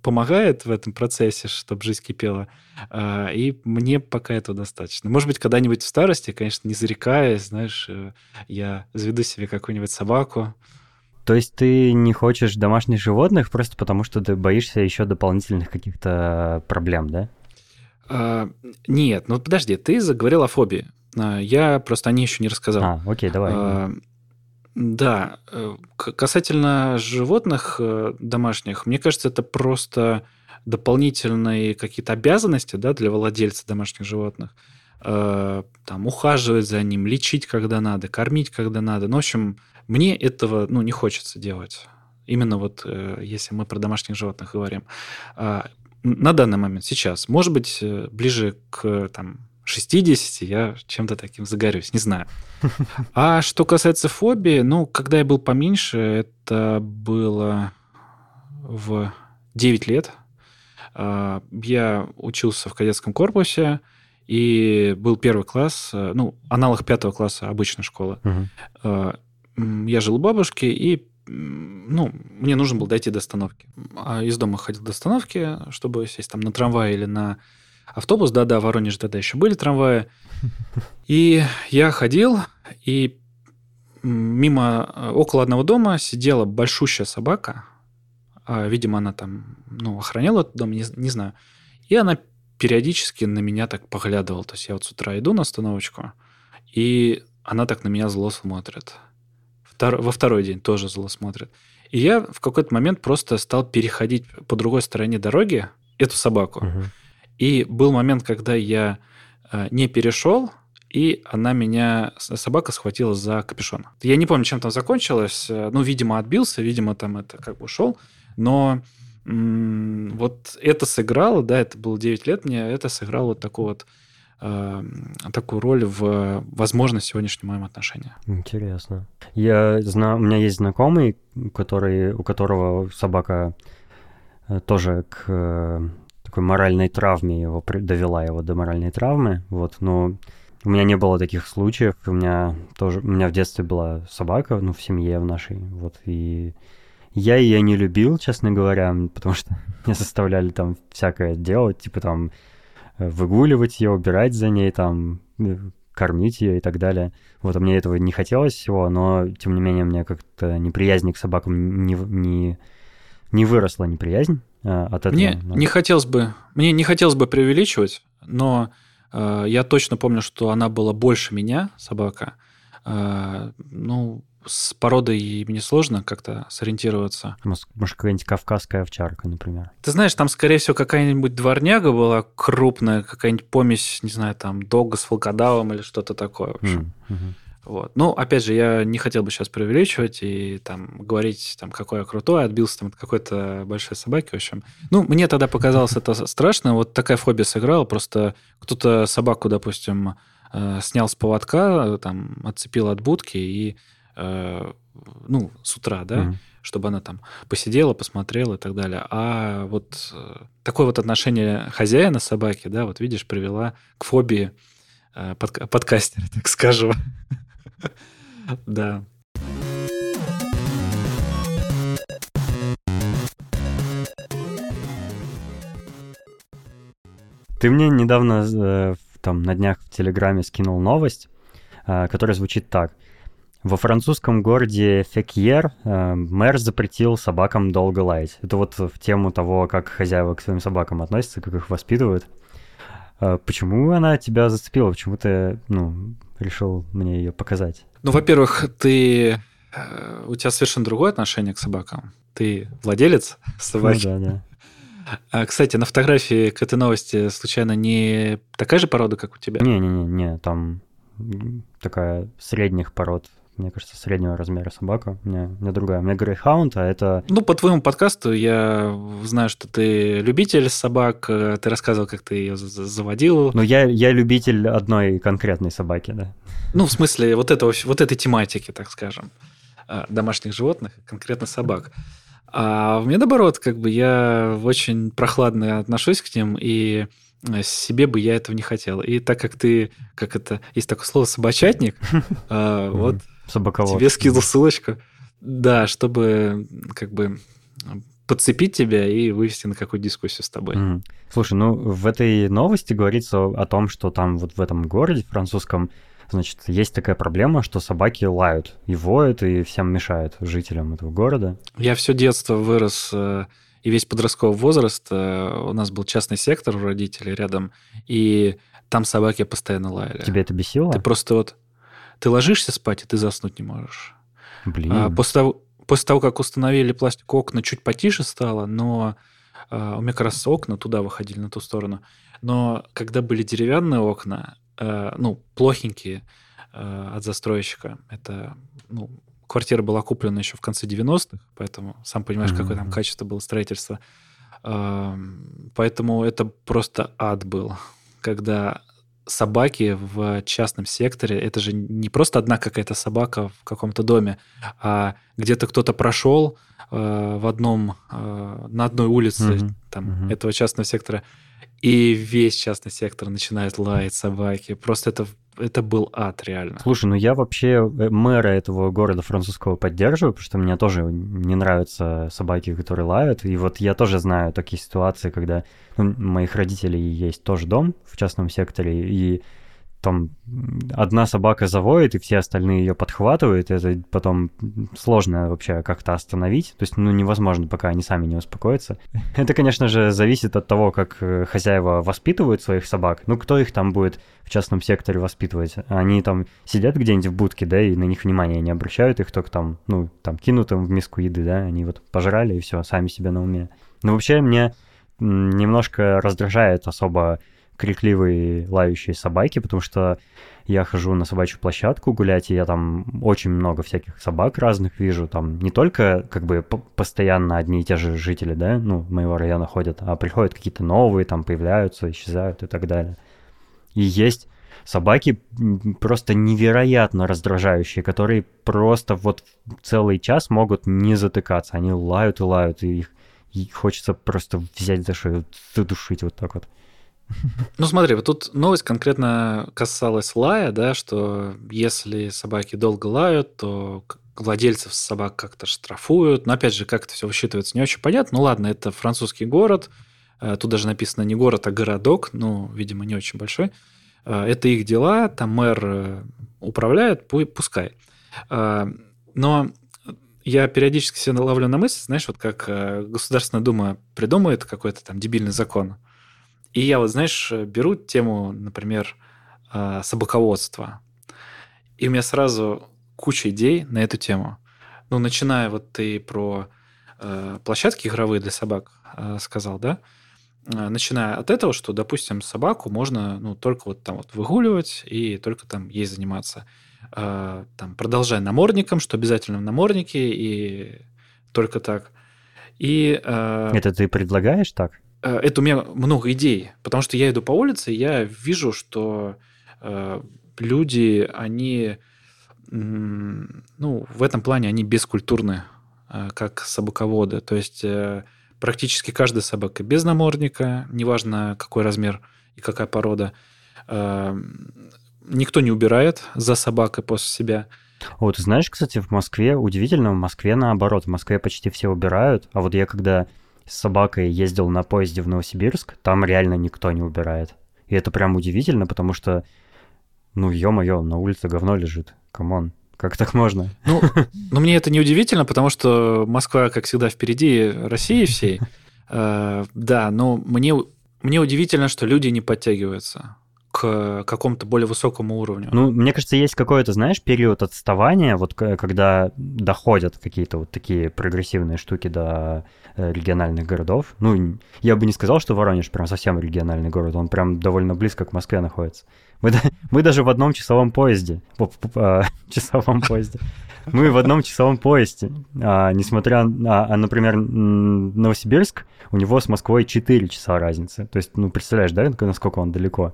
помогает в этом процессе, чтобы жизнь кипела. Э, и мне пока этого достаточно. Может быть, когда-нибудь в старости, конечно, не зарекаясь, знаешь, э, я заведу себе какую-нибудь собаку. То есть ты не хочешь домашних животных просто потому, что ты боишься еще дополнительных каких-то проблем, да? А, нет, ну подожди, ты заговорил о фобии. Я просто о ней еще не рассказал. А, окей, давай. А, да, э, касательно животных э, домашних, мне кажется, это просто дополнительные какие-то обязанности да, для владельца домашних животных. Э, там, ухаживать за ним, лечить, когда надо, кормить, когда надо. Ну, в общем, мне этого ну, не хочется делать. Именно вот если мы про домашних животных говорим. А, на данный момент, сейчас. Может быть, ближе к там, 60 я чем-то таким загорюсь, не знаю. А что касается фобии, ну, когда я был поменьше, это было в 9 лет. А, я учился в кадетском корпусе, и был первый класс, ну, аналог пятого класса обычной школы. Угу. Я жил у бабушки, и ну, мне нужно было дойти до остановки. А из дома ходил до остановки, чтобы сесть там на трамвай или на автобус, да-да, в Воронеже тогда еще были трамваи. И я ходил, и мимо, э, около одного дома сидела большущая собака. А, видимо, она там, ну, охраняла этот дом, не, не знаю. И она периодически на меня так поглядывала. То есть я вот с утра иду на остановочку, и она так на меня зло смотрит. Втор... Во второй день тоже зло смотрит. И я в какой-то момент просто стал переходить по другой стороне дороги эту собаку. Угу. И был момент, когда я э, не перешел, и она меня, собака схватила за капюшон. Я не помню, чем там закончилось. Э, ну, видимо, отбился, видимо, там это как бы ушел. Но вот это сыграло, да, это было 9 лет мне, это сыграло вот такую вот э, такую роль в, возможно, сегодняшнем моем отношении. Интересно. Я знаю, у меня есть знакомый, который, у которого собака тоже к такой моральной травме его довела его до моральной травмы. Вот, но у меня не было таких случаев. У меня тоже, у меня в детстве была собака, ну, в семье в нашей, вот, и я ее не любил, честно говоря, потому что *laughs* меня заставляли там всякое делать, типа там э, выгуливать ее, убирать за ней, там, э, кормить ее и так далее. Вот, а мне этого не хотелось всего, но, тем не менее, мне как-то неприязнь к собакам не, не, не выросла неприязнь. Э, от этого. Мне не хотелось бы, мне не хотелось бы преувеличивать, но э, я точно помню, что она была больше меня, собака. Э, ну, с породой мне сложно как-то сориентироваться. Может, какая-нибудь кавказская овчарка, например. Ты знаешь, там, скорее всего, какая-нибудь дворняга была крупная, какая-нибудь помесь, не знаю, там, дога с волкодавом или что-то такое, в общем. Mm-hmm. Вот. Ну, опять же, я не хотел бы сейчас преувеличивать и там говорить, там, какой я крутой, отбился там от какой-то большой собаки, в общем. Ну, мне тогда показалось это страшно. Вот такая фобия сыграла. Просто кто-то собаку, допустим, э, снял с поводка, там, отцепил от будки и, э, ну, с утра, да, mm-hmm. чтобы она там посидела, посмотрела и так далее. А вот э, такое вот отношение хозяина собаки, да, вот видишь, привела к фобии под, подкастера, *laughs* так скажем. Да. Ты мне недавно э, там на днях в Телеграме скинул новость, э, которая звучит так. Во французском городе Фекьер э, мэр запретил собакам долго лаять. Это вот в тему того, как хозяева к своим собакам относятся, как их воспитывают. Почему она тебя зацепила? Почему ты ну, решил мне ее показать? Ну, во-первых, ты э, у тебя совершенно другое отношение к собакам. Ты владелец собаки. Ну, да, да. А, кстати, на фотографии к этой новости случайно не такая же порода, как у тебя? Не-не-не, не, там такая средних пород мне кажется, среднего размера собака. У меня, у меня другая. У меня грейхаунд, а это... Ну, по твоему подкасту я знаю, что ты любитель собак. Э, ты рассказывал, как ты ее заводил. Ну, я, я любитель одной конкретной собаки, да. Ну, в смысле, вот, этого, вот этой тематики, так скажем, э, домашних животных, конкретно собак. А меня наоборот, как бы я очень прохладно отношусь к ним, и э, себе бы я этого не хотел. И так как ты, как это, есть такое слово собачатник, *laughs* вот Собаковод. Тебе скинул ссылочку. Да, чтобы как бы подцепить тебя и вывести на какую-то дискуссию с тобой. Mm. Слушай, ну в этой новости говорится о том, что там вот в этом городе французском, значит, есть такая проблема, что собаки лают и воют, и всем мешают жителям этого города. Я все детство вырос э, и весь подростковый возраст. Э, у нас был частный сектор у родителей рядом, и там собаки постоянно лаяли. Тебе это бесило? Ты просто вот ты ложишься спать, и ты заснуть не можешь. Блин. А, после, того, после того, как установили пластик окна, чуть потише стало, но а, у меня как раз окна туда выходили, на ту сторону. Но когда были деревянные окна, а, ну, плохенькие а, от застройщика, это, ну, квартира была куплена еще в конце 90-х, поэтому сам понимаешь, mm-hmm. какое там качество было строительство. Поэтому это просто ад был, *laughs* когда собаки в частном секторе, это же не просто одна какая-то собака в каком-то доме, а где-то кто-то прошел э, в одном, э, на одной улице mm-hmm. там, mm-hmm. этого частного сектора, и весь частный сектор начинает лаять собаки. Просто это это был ад, реально. Слушай, ну я вообще э, мэра этого города французского поддерживаю, потому что мне тоже не нравятся собаки, которые лают. И вот я тоже знаю такие ситуации, когда ну, у моих родителей есть тоже дом в частном секторе, и там одна собака завоет, и все остальные ее подхватывают, это потом сложно вообще как-то остановить. То есть, ну, невозможно, пока они сами не успокоятся. *laughs* Это, конечно же, зависит от того, как э, хозяева воспитывают своих собак. Ну, кто их там будет в частном секторе воспитывать? Они там сидят где-нибудь в будке, да, и на них внимания не обращают, их только там, ну, там кинут им в миску еды, да, они вот пожрали, и все, сами себе на уме. Но вообще мне немножко раздражает особо крикливые лающие собаки, потому что я хожу на собачью площадку гулять, и я там очень много всяких собак разных вижу. Там не только как бы постоянно одни и те же жители, да, ну, моего района ходят, а приходят какие-то новые, там появляются, исчезают и так далее. И есть собаки просто невероятно раздражающие, которые просто вот целый час могут не затыкаться. Они лают и лают, и их и хочется просто взять за шею, задушить вот так вот. *laughs* Ну смотри, вот тут новость конкретно касалась лая, да, что если собаки долго лают, то владельцев собак как-то штрафуют. Но опять же, как это все высчитывается, не очень понятно. Ну ладно, это французский город, э, тут даже написано не город, а городок, ну, видимо, не очень большой. Э, это их дела, там мэр э, управляет, пускай. Но я периодически себя ловлю на мысли, знаешь, вот как Государственная Дума придумает какой-то там дебильный закон, и я вот, знаешь, беру тему, например, а, собаководства. И у меня сразу куча идей на эту тему. Ну, начиная вот ты про э, площадки игровые для собак э, сказал, да? Э, начиная от этого, что, допустим, собаку можно ну, только вот там вот выгуливать и только там ей заниматься. Э, там, продолжая намордником, что обязательно в наморднике, и только так. И, э, Это ты предлагаешь так? Э, это у меня много идей, потому что я иду по улице, и я вижу, что э, люди, они, ну, в этом плане они бескультурны, э, как собаководы. То есть э, практически каждая собака без намордника, неважно какой размер и какая порода, э, никто не убирает за собакой после себя. Вот, знаешь, кстати, в Москве удивительно, в Москве наоборот, в Москве почти все убирают, а вот я когда с собакой ездил на поезде в Новосибирск, там реально никто не убирает. И это прям удивительно, потому что, ну, ё-моё, на улице говно лежит. Come on, как так можно? Ну, ну, мне это не удивительно, потому что Москва, как всегда, впереди России всей. *laughs* Э, да, но мне, мне удивительно, что люди не подтягиваются к какому-то более высокому уровню. Ну, мне кажется, есть какой-то, знаешь, период отставания, вот когда доходят какие-то вот такие прогрессивные штуки до э, региональных городов. Ну, я бы не сказал, что Воронеж прям совсем региональный город, он прям довольно близко к Москве находится. Мы, *laughs* мы даже в одном часовом поезде, а, *laughs* часовом поезде, мы в одном часовом поезде, а, несмотря на, а, например, Новосибирск, у него с Москвой 4 часа разницы. То есть, ну, представляешь, да, насколько он далеко?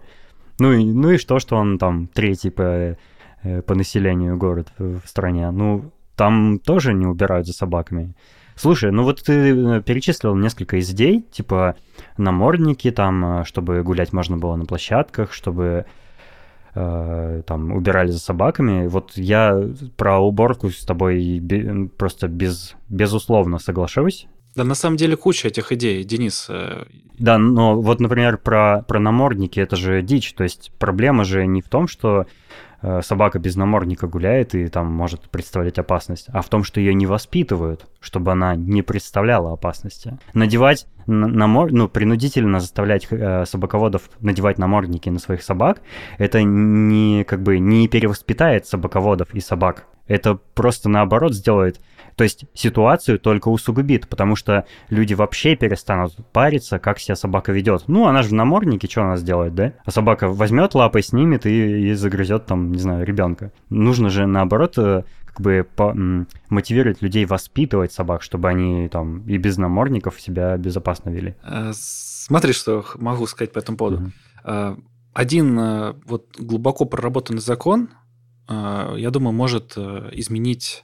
Ну и, ну и что, что он там третий по, э, по населению город в стране? Ну, там тоже не убирают за собаками. Слушай, ну вот ты э, перечислил несколько идей, типа намордники, там, э, чтобы гулять можно было на площадках, чтобы э, там убирали за собаками. Вот я про уборку с тобой просто без, безусловно соглашусь. Да, на самом деле куча этих идей, Денис. Э, да, но вот, например, про, про намордники это же дичь. То есть проблема же не в том, что э, собака без намордника гуляет и там может представлять опасность, а в том, что ее не воспитывают, чтобы она не представляла опасности. Надевать намор... ну, принудительно заставлять э, собаководов надевать намордники на своих собак, это не как бы не перевоспитает собаководов и собак. Это просто наоборот сделает то есть ситуацию только усугубит, потому что люди вообще перестанут париться, как себя собака ведет. Ну, она же в наморднике, что она сделает, да? А собака возьмет лапой, снимет и, и загрызет там, не знаю, ребенка. Нужно же наоборот э, как бы по, мотивировать людей воспитывать собак, чтобы они там и без намордников себя безопасно вели. Э, смотри, что могу сказать по этому поводу. Угу. Один вот глубоко проработанный закон, я думаю, может изменить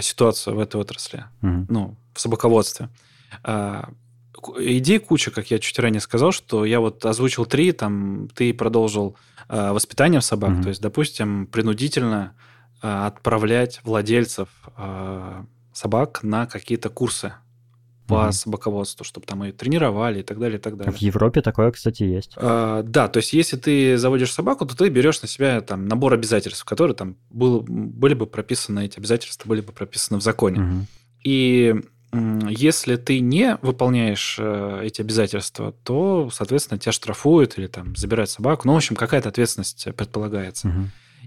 ситуацию в этой отрасли, mm-hmm. ну, в собаководстве. А, идей куча, как я чуть ранее сказал, что я вот озвучил три, там ты продолжил а, воспитанием собак, mm-hmm. то есть, допустим, принудительно а, отправлять владельцев а, собак на какие-то курсы по собаководству, чтобы там ее тренировали и так далее, и так далее. В Европе такое, кстати, есть. А, да, то есть если ты заводишь собаку, то ты берешь на себя там набор обязательств, которые там был, были бы прописаны, эти обязательства были бы прописаны в законе. Угу. И если ты не выполняешь э, эти обязательства, то, соответственно, тебя штрафуют или там забирают собаку. Ну, в общем, какая-то ответственность предполагается. Угу.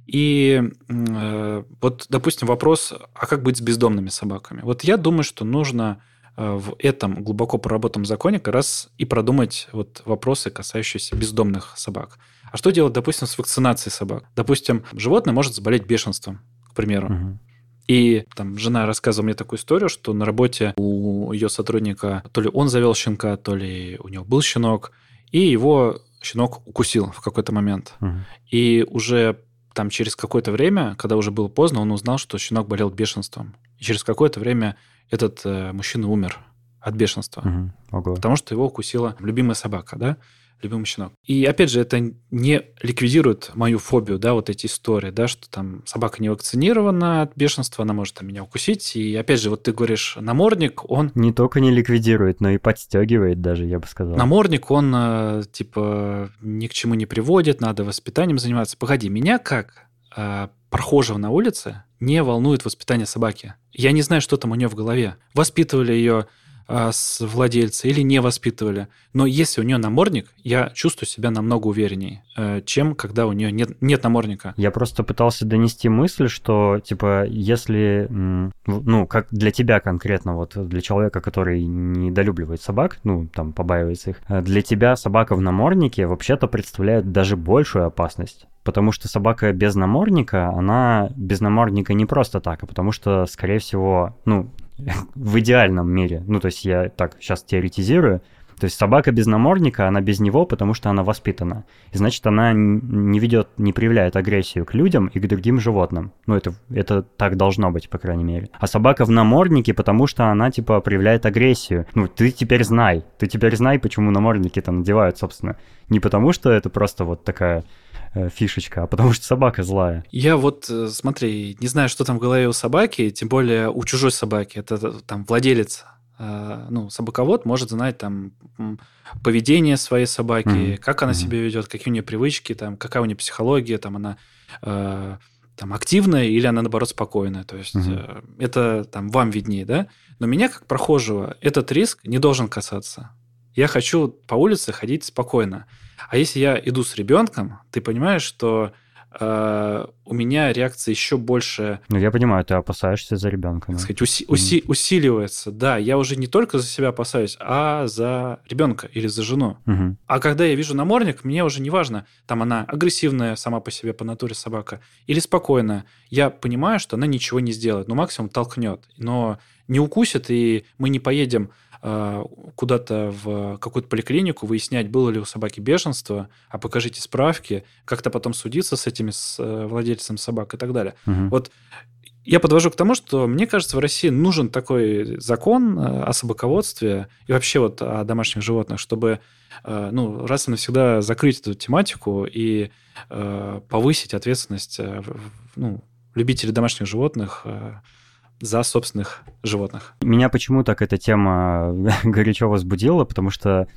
И э, вот, допустим, вопрос, а как быть с бездомными собаками? Вот я думаю, что нужно в этом глубоко проработанном законе как раз и продумать вот вопросы, касающиеся бездомных собак. А что делать, допустим, с вакцинацией собак? Допустим, животное может заболеть бешенством, к примеру. Угу. И там жена рассказывала мне такую историю, что на работе у ее сотрудника то ли он завел щенка, то ли у него был щенок, и его щенок укусил в какой-то момент. Угу. И уже там через какое-то время, когда уже было поздно, он узнал, что щенок болел бешенством. И через какое-то время этот э, мужчина умер от бешенства, угу. Ого. потому что его укусила любимая собака, да, любимый щенок. И опять же, это не ликвидирует мою фобию, да, вот эти истории, да, что там собака не вакцинирована от бешенства, она может там, меня укусить. И опять же, вот ты говоришь, намордник, он... Не только не ликвидирует, но и подстегивает даже, я бы сказал. Намордник, он э, типа ни к чему не приводит, надо воспитанием заниматься. Погоди, меня как э, прохожего на улице не волнует воспитание собаки. Я не знаю, что там у нее в голове. Воспитывали ее а, с владельца или не воспитывали. Но если у нее намордник, я чувствую себя намного увереннее, э, чем когда у нее нет, нет намордника. Я просто пытался донести мысль, что, типа, если, ну, как для тебя конкретно, вот для человека, который недолюбливает собак, ну, там, побаивается их, э, для тебя собака в наморднике вообще-то представляет даже большую опасность. Потому что собака без намордника, она без намордника не просто так, а потому что, скорее всего, ну, *laughs* в идеальном мире, ну, то есть я так сейчас теоретизирую, то есть собака без намордника, она без него, потому что она воспитана. И значит, она не ведет, не проявляет агрессию к людям и к другим животным. Ну, это, это так должно быть, по крайней мере. А собака в наморднике, потому что она, типа, проявляет агрессию. Ну, ты теперь знай. Ты теперь знай, почему намордники-то надевают, собственно. Не потому что это просто вот такая фишечка, а потому что собака злая. Я вот, э, смотри, не знаю, что там в голове у собаки, тем более у чужой собаки. Это э, там владелец ну, собаковод может знать там поведение своей собаки, mm-hmm. как она mm-hmm. себя ведет, какие у нее привычки, там, какая у нее психология, там она э, там активная или она наоборот спокойная. То есть mm-hmm. э, это там вам виднее, да? Но меня как прохожего этот риск не должен касаться. Я хочу по улице ходить спокойно. А если я иду с ребенком, ты понимаешь, что э, у меня реакция еще больше... Ну, я понимаю, ты опасаешься за ребенка. Да. сказать, уси- уси- усиливается. Да, я уже не только за себя опасаюсь, а за ребенка или за жену. Угу. А когда я вижу намордник, мне уже не важно, там она агрессивная сама по себе по натуре собака или спокойная. Я понимаю, что она ничего не сделает, ну, максимум толкнет, но не укусит, и мы не поедем куда-то в какую-то поликлинику выяснять, было ли у собаки бешенство, а покажите справки, как-то потом судиться с этими с э, владельцем собак и так далее. Угу. Вот я подвожу к тому, что мне кажется, в России нужен такой закон э, о собаководстве и вообще вот о домашних животных, чтобы ну, раз и навсегда закрыть эту тематику и повысить ответственность ну, любителей домашних животных за собственных животных. Меня почему так эта тема *laughs* горячо возбудила, потому что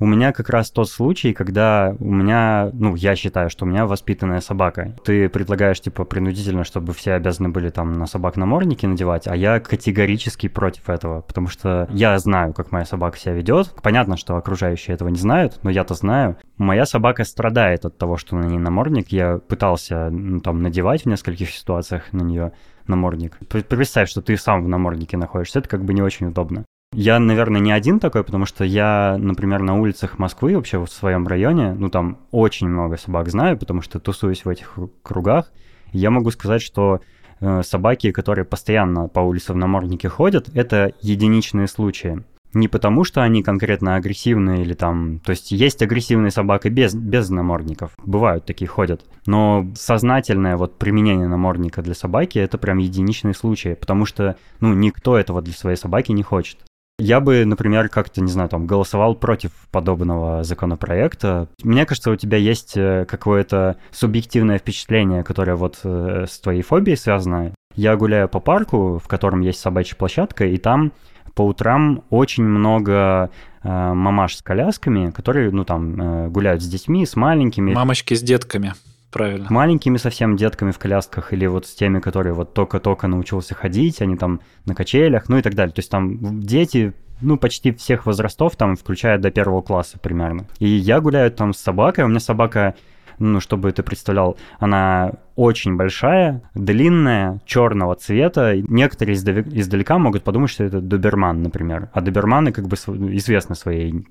у меня как раз тот случай, когда у меня, ну, я считаю, что у меня воспитанная собака. Ты предлагаешь, типа, принудительно, чтобы все обязаны были там на собак намордники надевать, а я категорически против этого, потому что я знаю, как моя собака себя ведет. Понятно, что окружающие этого не знают, но я-то знаю. Моя собака страдает от того, что на ней намордник. Я пытался, ну, там, надевать в нескольких ситуациях на нее намордник. Представь, что ты сам в наморднике находишься, это как бы не очень удобно. Я, наверное, не один такой, потому что я, например, на улицах Москвы, вообще в своем районе, ну, там очень много собак знаю, потому что тусуюсь в этих кругах. Я могу сказать, что э, собаки, которые постоянно по улице в наморднике ходят, это единичные случаи. Не потому, что они конкретно агрессивные или там... То есть есть агрессивные собаки без, без намордников. Бывают такие ходят. Но сознательное вот применение намордника для собаки — это прям единичный случай. Потому что, ну, никто этого для своей собаки не хочет. Я бы, например, как-то, не знаю, там, голосовал против подобного законопроекта. Мне кажется, у тебя есть э, какое-то субъективное впечатление, которое вот э, с твоей фобией связано. Я гуляю по парку, в котором есть собачья площадка, и там по утрам очень много э, мамаш с колясками, которые, ну, там, э, гуляют с детьми, с маленькими. Мамочки с детками. Правильно. Маленькими совсем детками в колясках или вот с теми, которые вот только-только научился ходить, они там на качелях, ну и так далее. То есть там дети ну, почти всех возрастов, там, включая до первого класса примерно. И я гуляю там с собакой, у меня собака ну, чтобы ты представлял, она очень большая, длинная, черного цвета. Некоторые издалека могут подумать, что это доберман, например. А доберманы как бы известны своей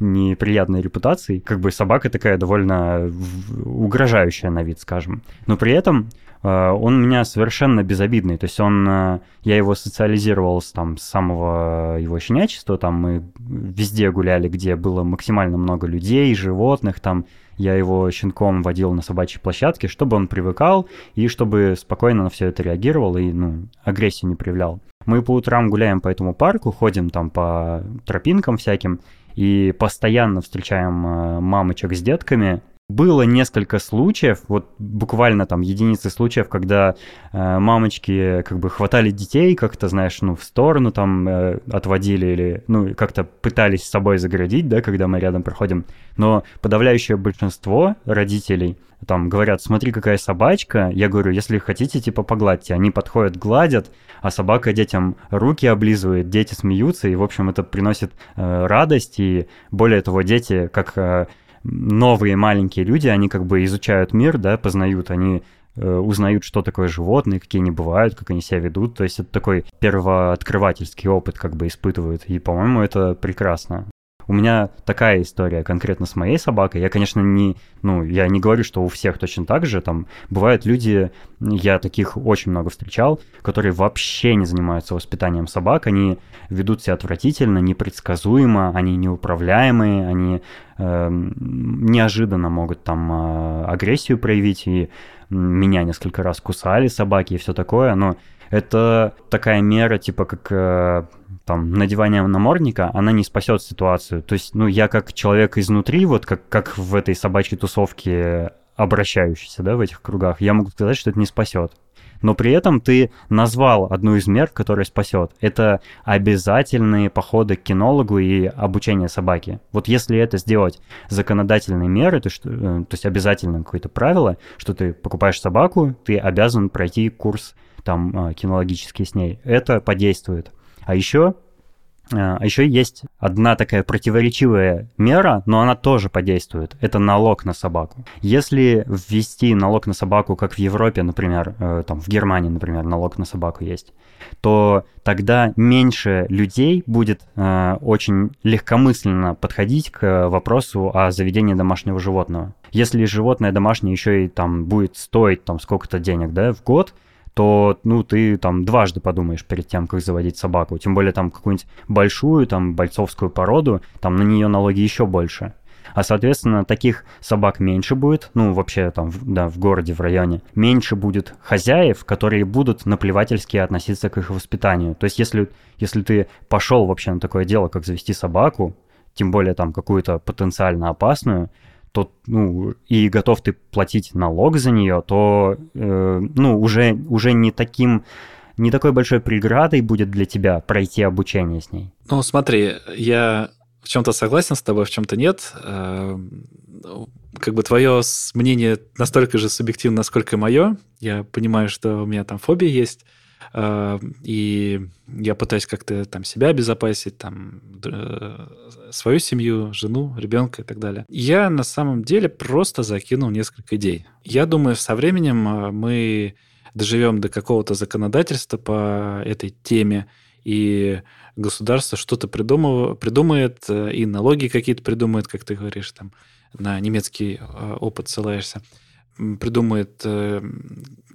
неприятной репутацией. Как бы собака такая довольно угрожающая на вид, скажем. Но при этом э, он у меня совершенно безобидный. То есть он, э, я его социализировал с, там, с самого его щенячества. Там мы везде гуляли, где было максимально много людей, животных, там я его щенком водил на собачьей площадке, чтобы он привыкал и чтобы спокойно на все это реагировал и ну, агрессию не проявлял. Мы по утрам гуляем по этому парку, ходим там по тропинкам всяким и постоянно встречаем э, мамочек с детками. Было несколько случаев, вот буквально там единицы случаев, когда э, мамочки как бы хватали детей, как-то, знаешь, ну, в сторону там э, отводили или, ну, как-то пытались с собой заградить, да, когда мы рядом проходим. Но подавляющее большинство родителей там говорят, смотри, какая собачка. Я говорю, если хотите, типа, погладьте. Они подходят, гладят, а собака детям руки облизывает, дети смеются, и, в общем, это приносит э, радость, и более того, дети, как э, новые маленькие люди, они как бы изучают мир, да, познают, они э, узнают, что такое животные, какие они бывают, как они себя ведут. То есть это такой первооткрывательский опыт как бы испытывают. И, по-моему, это прекрасно. У меня такая история конкретно с моей собакой. Я, конечно, не, ну, я не говорю, что у всех точно так же. Там бывают люди, я таких очень много встречал, которые вообще не занимаются воспитанием собак. Они ведут себя отвратительно, непредсказуемо, они неуправляемые, они э, неожиданно могут там э, агрессию проявить. И меня несколько раз кусали собаки и все такое. Но это такая мера, типа как э, там надевание намордника, она не спасет ситуацию. То есть, ну, я как человек изнутри, вот как, как в этой собачьей тусовке обращающийся, да, в этих кругах, я могу сказать, что это не спасет. Но при этом ты назвал одну из мер, которая спасет. Это обязательные походы к кинологу и обучение собаки. Вот если это сделать законодательной меры, то, что, э, то есть обязательно какое-то правило, что ты покупаешь собаку, ты обязан пройти курс там э, кинологический с ней, это подействует. А еще а еще есть одна такая противоречивая мера, но она тоже подействует. Это налог на собаку. Если ввести налог на собаку, как в Европе, например, э, там в Германии, например, налог на собаку есть, то тогда меньше людей будет э, очень легкомысленно подходить к вопросу о заведении домашнего животного. Если животное домашнее еще и там будет стоить там сколько-то денег, да, в год, то, ну, ты там дважды подумаешь перед тем, как заводить собаку. Тем более там какую-нибудь большую, там, бойцовскую породу, там на нее налоги еще больше. А, соответственно, таких собак меньше будет, ну, вообще там, да, в городе, в районе. Меньше будет хозяев, которые будут наплевательски относиться к их воспитанию. То есть, если, если ты пошел вообще на такое дело, как завести собаку, тем более там какую-то потенциально опасную, то, ну, и готов ты платить налог за нее, то, э, ну, уже, уже не таким, не такой большой преградой будет для тебя пройти обучение с ней. Ну, смотри, я в чем-то согласен с тобой, в чем-то нет. Э, как бы твое мнение настолько же субъективно, насколько мое. Я понимаю, что у меня там фобия есть. Э, и я пытаюсь как-то там себя обезопасить, там э, свою семью, жену, ребенка и так далее. Я на самом деле просто закинул несколько идей. Я думаю, со временем э, мы доживем до какого-то законодательства по этой теме, и государство что-то придумает, и налоги какие-то придумает, как ты говоришь, там на немецкий опыт ссылаешься придумает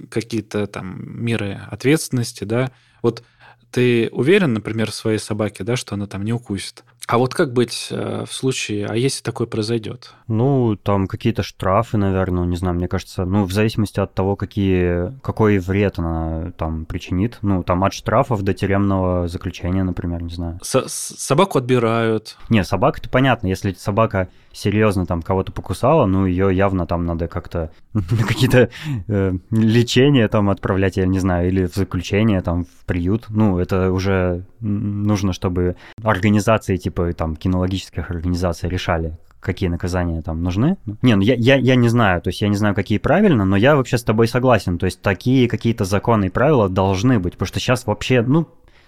какие-то там меры ответственности, да. Вот ты уверен, например, в своей собаке, да, что она там не укусит? А вот как быть э, в случае, а если такое произойдет? Ну, там какие-то штрафы, наверное, не знаю, мне кажется, ну, в зависимости от того, какие, какой вред она там причинит. Ну, там от штрафов до тюремного заключения, например, не знаю. С собаку отбирают. Не, собака это понятно. Если собака серьезно там кого-то покусала, ну, ее явно там надо как-то *laughs* какие-то э, лечения там отправлять, я не знаю, или в заключение, там, в приют. Ну, это уже нужно, чтобы организации типа там кинологических организаций решали, какие наказания там нужны. Не, ну я, я, я не знаю, то есть я не знаю, какие правильно, но я вообще с тобой согласен. То есть такие какие-то законы и правила должны быть, потому что сейчас вообще, ну,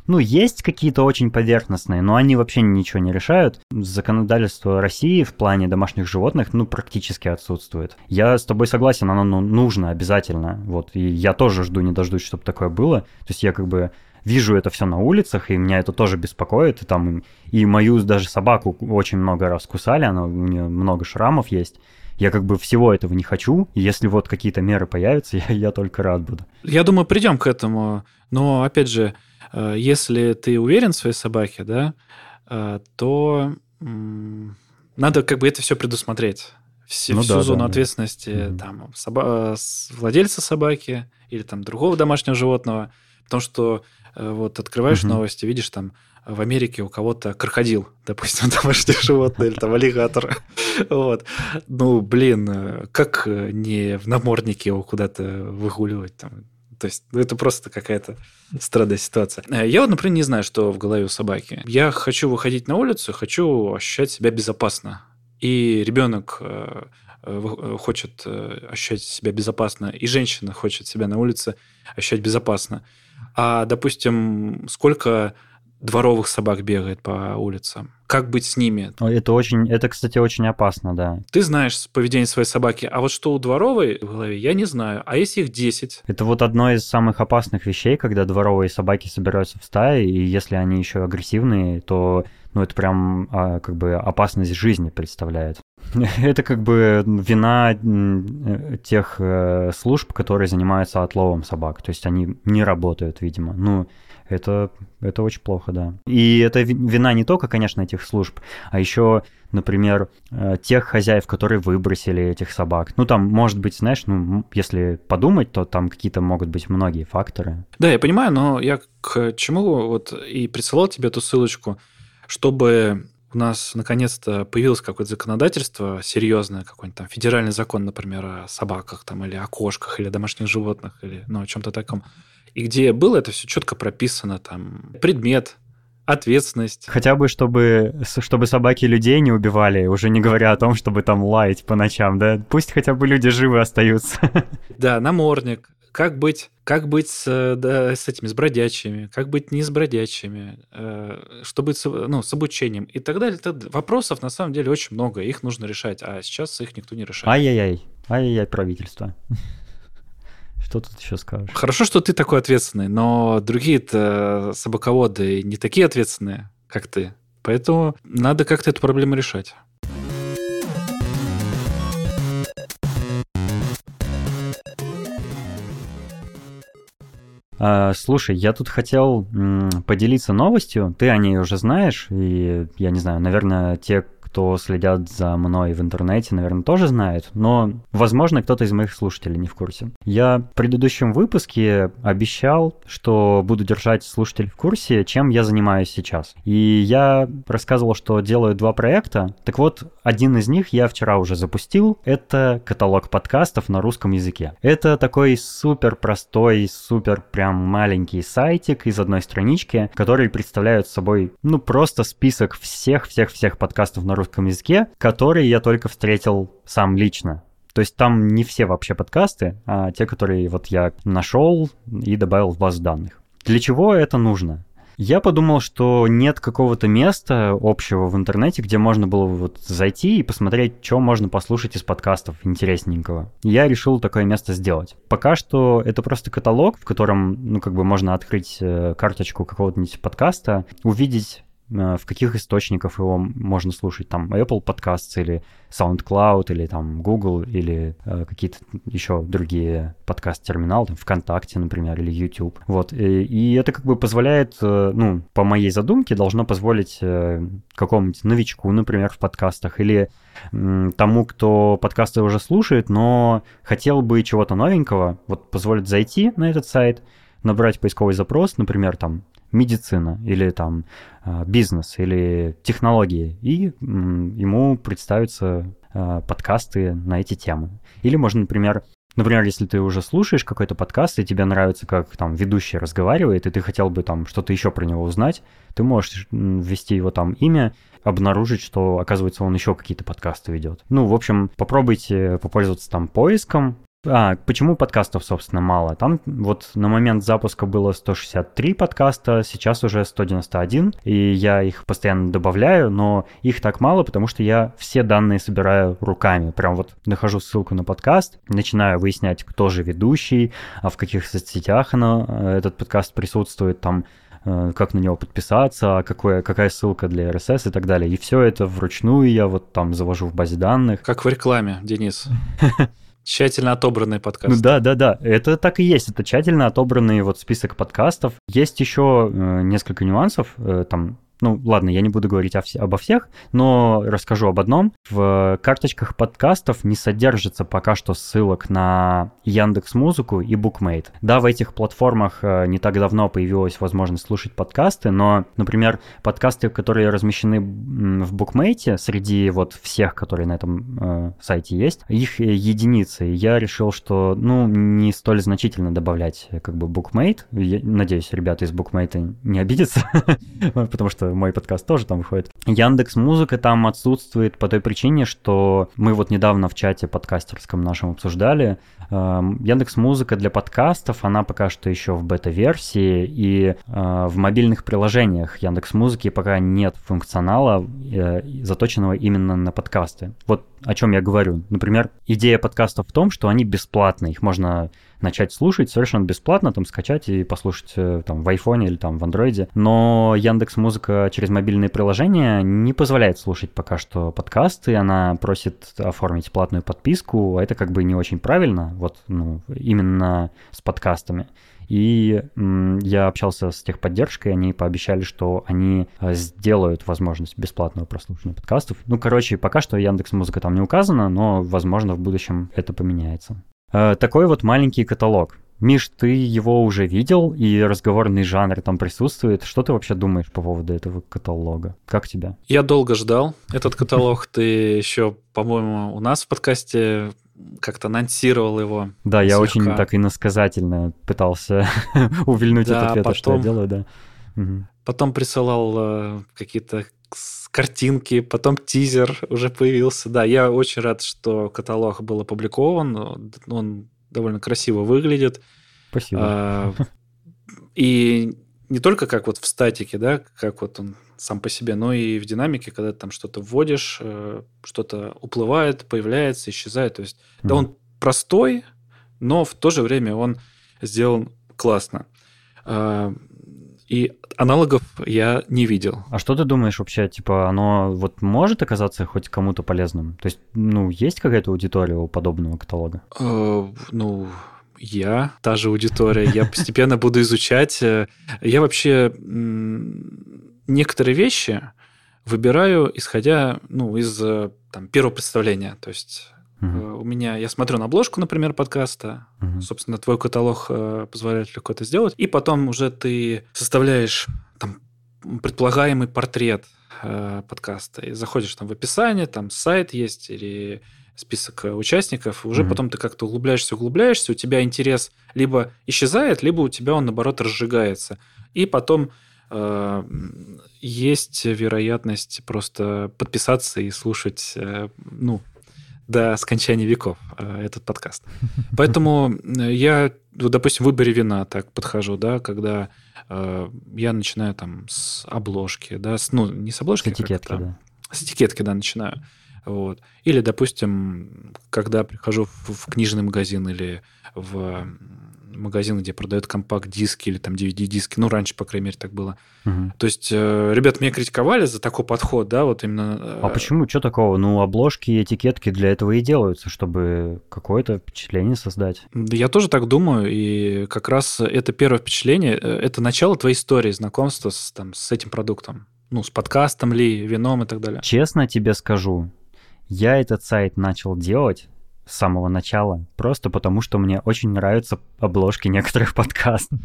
ну, есть какие-то очень поверхностные, но они вообще ничего не решают. Законодательство России в плане домашних животных, ну, практически отсутствует. Я с тобой согласен, оно ну, нужно обязательно. Вот, и я тоже жду, не дождусь, чтобы такое было. То есть я как бы вижу это все на улицах, и меня это тоже беспокоит. И там и мою даже собаку очень много раз кусали, она, у нее много шрамов есть. Я как бы всего этого не хочу, и если вот какие-то меры появятся, *laughs* я, я только рад буду. Я думаю, придем к этому. Но, опять же, э, если ты уверен в своей собаке, да, э, то надо как бы это все предусмотреть. Все, ну, всю да, зону да, ответственности да. там, соба- владельца собаки или там другого домашнего животного. Потому что Э, вот открываешь угу. новости, видишь там в Америке у кого-то крокодил, *laughs* допустим, домашнее животное, или там аллигатор. *laughs* Вот. Ну, блин, как не в наморднике его куда-то выгуливать там? То есть ну, это просто какая-то странная ситуация. Я вот, например, не знаю, что в голове у собаки. Я хочу выходить на улицу, хочу ощущать себя безопасно. И ребенок э, э, хочет э, ощущать себя безопасно, и женщина хочет себя на улице ощущать безопасно. А, допустим, сколько дворовых собак бегает по улицам. Как быть с ними? Это очень, это, кстати, очень опасно, да. Ты знаешь поведение своей собаки, а вот что у дворовой в голове, я не знаю. А если их 10? Это вот одно из самых опасных вещей, когда дворовые собаки собираются в стаи, и если они еще агрессивные, то ну, это прям а, как бы опасность жизни представляет. *laughs* Это как бы вина тех э, служб, которые занимаются отловом собак. То есть они не работают, видимо. Ну, это, это очень плохо, да. И это вина не только, конечно, этих служб, а еще, например, э, тех хозяев, которые выбросили этих собак. Ну, там, может быть, знаешь, ну, если подумать, то там какие-то могут быть многие факторы. Да, я понимаю, но я к чему вот и присылал тебе эту ссылочку, чтобы у нас наконец-то появилось какое-то законодательство серьезное, какой-нибудь там федеральный закон, например, о собаках там, или о кошках, или о домашних животных, или ну, о чем-то таком, и где было это все четко прописано, там, предмет, ответственность. Хотя бы, чтобы, чтобы собаки людей не убивали, уже не говоря о том, чтобы там лаять по ночам, да? Пусть хотя бы люди живы остаются. *laughs* Да, намордник. Как быть, как быть с, да, с этими, с бродячими, как быть не с бродячими, э, что быть с, ну, с обучением и так далее. Вопросов на самом деле очень много, их нужно решать, а сейчас их никто не решает. Ай-яй-яй, ай-яй-яй, правительство. *laughs* Что тут еще скажешь? Хорошо, что ты такой ответственный, но другие-то собаководы не такие ответственные, как ты. Поэтому надо как-то эту проблему решать. А, слушай, я тут хотел поделиться новостью. Ты о ней уже знаешь, и я не знаю, наверное, те, кто следят за мной в интернете, наверное, тоже знают, но, возможно, кто-то из моих слушателей не в курсе. Я в предыдущем выпуске обещал, что буду держать слушателей в курсе, чем я занимаюсь сейчас. И я рассказывал, что делаю два проекта. Так вот, один из них я вчера уже запустил. Это каталог подкастов на русском языке. Это такой супер простой, супер прям маленький сайтик из одной странички, который представляет собой, ну, просто список всех-всех-всех подкастов на русском языке, которые я только встретил сам лично. То есть там не все вообще подкасты, а те, которые вот я нашел и добавил в базу данных. Для чего это нужно? Я подумал, что нет какого-то места общего в интернете, где можно было вот зайти и посмотреть, что можно послушать из подкастов интересненького. Я решил такое место сделать. Пока что это просто каталог, в котором, ну, как бы можно открыть э, карточку какого-нибудь подкаста, увидеть в каких источниках его можно слушать, там Apple Podcasts или SoundCloud или там Google или э, какие-то еще другие подкаст-терминалы, там ВКонтакте, например, или YouTube. Вот, и, и это как бы позволяет, э, ну, по моей задумке, должно позволить э, какому-нибудь новичку, например, в подкастах или э, тому, кто подкасты уже слушает, но хотел бы чего-то новенького, вот позволит зайти на этот сайт, набрать поисковый запрос, например, там медицина или там а, бизнес или технологии, и ему представятся а, подкасты на эти темы. Или можно, например, Например, если ты уже слушаешь какой-то подкаст, и тебе нравится, как там ведущий разговаривает, и ты хотел бы там что-то еще про него узнать, ты можешь ввести его там имя, обнаружить, что, оказывается, он еще какие-то подкасты ведет. Ну, в общем, попробуйте попользоваться там поиском, а, почему подкастов, собственно, мало? Там вот на момент запуска было 163 подкаста, сейчас уже 191, и я их постоянно добавляю, но их так мало, потому что я все данные собираю руками. Прям вот нахожу ссылку на подкаст, начинаю выяснять, кто же ведущий, а в каких соцсетях оно, э, этот подкаст присутствует, там э, как на него подписаться, а какое, какая ссылка для RSS и так далее. И все это вручную я вот там завожу в базе данных. Как в рекламе, Денис. *laughs* Тщательно отобранный подкаст. Ну да, да, да. Это так и есть. Это тщательно отобранный вот список подкастов. Есть еще э, несколько нюансов. Э, там ну ладно, я не буду говорить о вс- обо всех, но расскажу об одном. В карточках подкастов не содержится пока что ссылок на Яндекс Музыку и Bookmate. Да, в этих платформах э, не так давно появилась возможность слушать подкасты, но, например, подкасты, которые размещены в Bookmate, среди вот всех, которые на этом э, сайте есть, их единицы. Я решил, что, ну, не столь значительно добавлять э, как бы Bookmate. Надеюсь, ребята из Bookmate не обидятся, *laughs* потому что мой подкаст тоже там выходит. Яндекс Музыка там отсутствует по той причине, что мы вот недавно в чате подкастерском нашем обсуждали. Яндекс Музыка для подкастов, она пока что еще в бета-версии, и э, в мобильных приложениях Яндекс Музыки пока нет функционала, э, заточенного именно на подкасты. Вот о чем я говорю. Например, идея подкастов в том, что они бесплатные, их можно начать слушать совершенно бесплатно, там скачать и послушать э, там в айфоне или там в андроиде. Но Яндекс Музыка через мобильные приложения не позволяет слушать пока что подкасты, она просит оформить платную подписку, а это как бы не очень правильно, вот ну, именно с подкастами. И я общался с техподдержкой, они пообещали, что они э, сделают возможность бесплатного прослушивания подкастов. Ну, короче, пока что Яндекс Музыка там не указана, но, возможно, в будущем это поменяется. Э, такой вот маленький каталог. Миш, ты его уже видел, и разговорный жанр там присутствует. Что ты вообще думаешь по поводу этого каталога? Как тебя? Я долго ждал этот каталог. *laughs* Ты еще, по-моему, у нас в подкасте как-то анонсировал его. Да, я очень так иносказательно пытался *laughs* увильнуть да, от ответа, потом, что я делаю, да. Угу. Потом присылал э, какие-то картинки, потом тизер уже появился. Да, я очень рад, что каталог был опубликован. Он довольно красиво выглядит. Спасибо. А, *laughs* и не только как вот в статике, да, как вот он сам по себе, но и в динамике, когда ты там что-то вводишь, э, что-то уплывает, появляется, исчезает. То есть, mm. да, он простой, но в то же время он сделан классно. А, и аналогов я не видел. А что ты думаешь вообще, типа, оно вот может оказаться хоть кому-то полезным? То есть, ну, есть какая-то аудитория у подобного каталога? Э, ну, я, та же аудитория, я постепенно буду изучать. Я вообще некоторые вещи выбираю, исходя ну, из там, первого представления. То есть Uh-huh. У меня, я смотрю на обложку, например, подкаста. Uh-huh. Собственно, твой каталог э, позволяет легко это сделать. И потом уже ты составляешь там предполагаемый портрет э, подкаста. И заходишь там в описание, там сайт есть или список участников. Уже uh-huh. потом ты как-то углубляешься, углубляешься. У тебя интерес либо исчезает, либо у тебя он, наоборот, разжигается. И потом э, есть вероятность просто подписаться и слушать, э, ну, до скончания веков э, этот подкаст. *laughs* Поэтому э, я, допустим, в выборе вина так подхожу, да, когда э, я начинаю там с обложки, да, с, ну, не с обложки, с этикетки, да. С этикетки, да, начинаю. Вот. Или, допустим, когда прихожу в, в книжный магазин или в магазин, где продают компакт-диски или там DVD-диски. Ну, раньше, по крайней мере, так было. Угу. То есть, э, ребят, меня критиковали за такой подход, да, вот именно... Э, а почему? Что такого? Ну, обложки и этикетки для этого и делаются, чтобы какое-то впечатление создать. Я тоже так думаю, и как раз это первое впечатление, э, это начало твоей истории знакомства с, там, с этим продуктом. Ну, с подкастом ли, вином и так далее. Честно тебе скажу, я этот сайт начал делать с самого начала, просто потому что мне очень нравятся обложки некоторых подкастов.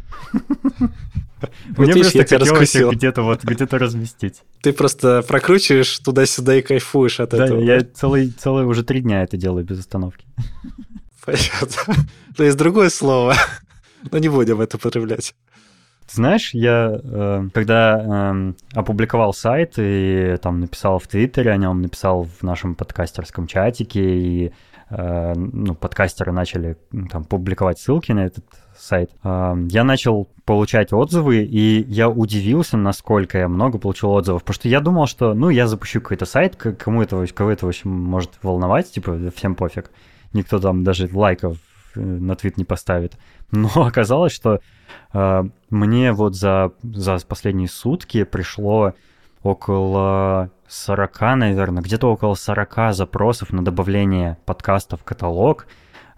Мне просто хотелось их где-то вот где-то разместить. Ты просто прокручиваешь туда-сюда и кайфуешь от этого. Да, я целый, целый уже три дня это делаю без остановки. Понятно. То есть другое слово, но не будем это употреблять. Знаешь, я э, когда э, опубликовал сайт и там написал в Твиттере о нем, написал в нашем подкастерском чатике, и Э, ну, подкастеры начали там публиковать ссылки на этот сайт, э, я начал получать отзывы, и я удивился, насколько я много получил отзывов, потому что я думал, что, ну, я запущу какой-то сайт, кому это, кого это, в общем, может волновать, типа, всем пофиг, никто там даже лайков на твит не поставит. Но *laughs* оказалось, что э, мне вот за, за последние сутки пришло около 40, наверное, где-то около 40 запросов на добавление подкаста в каталог.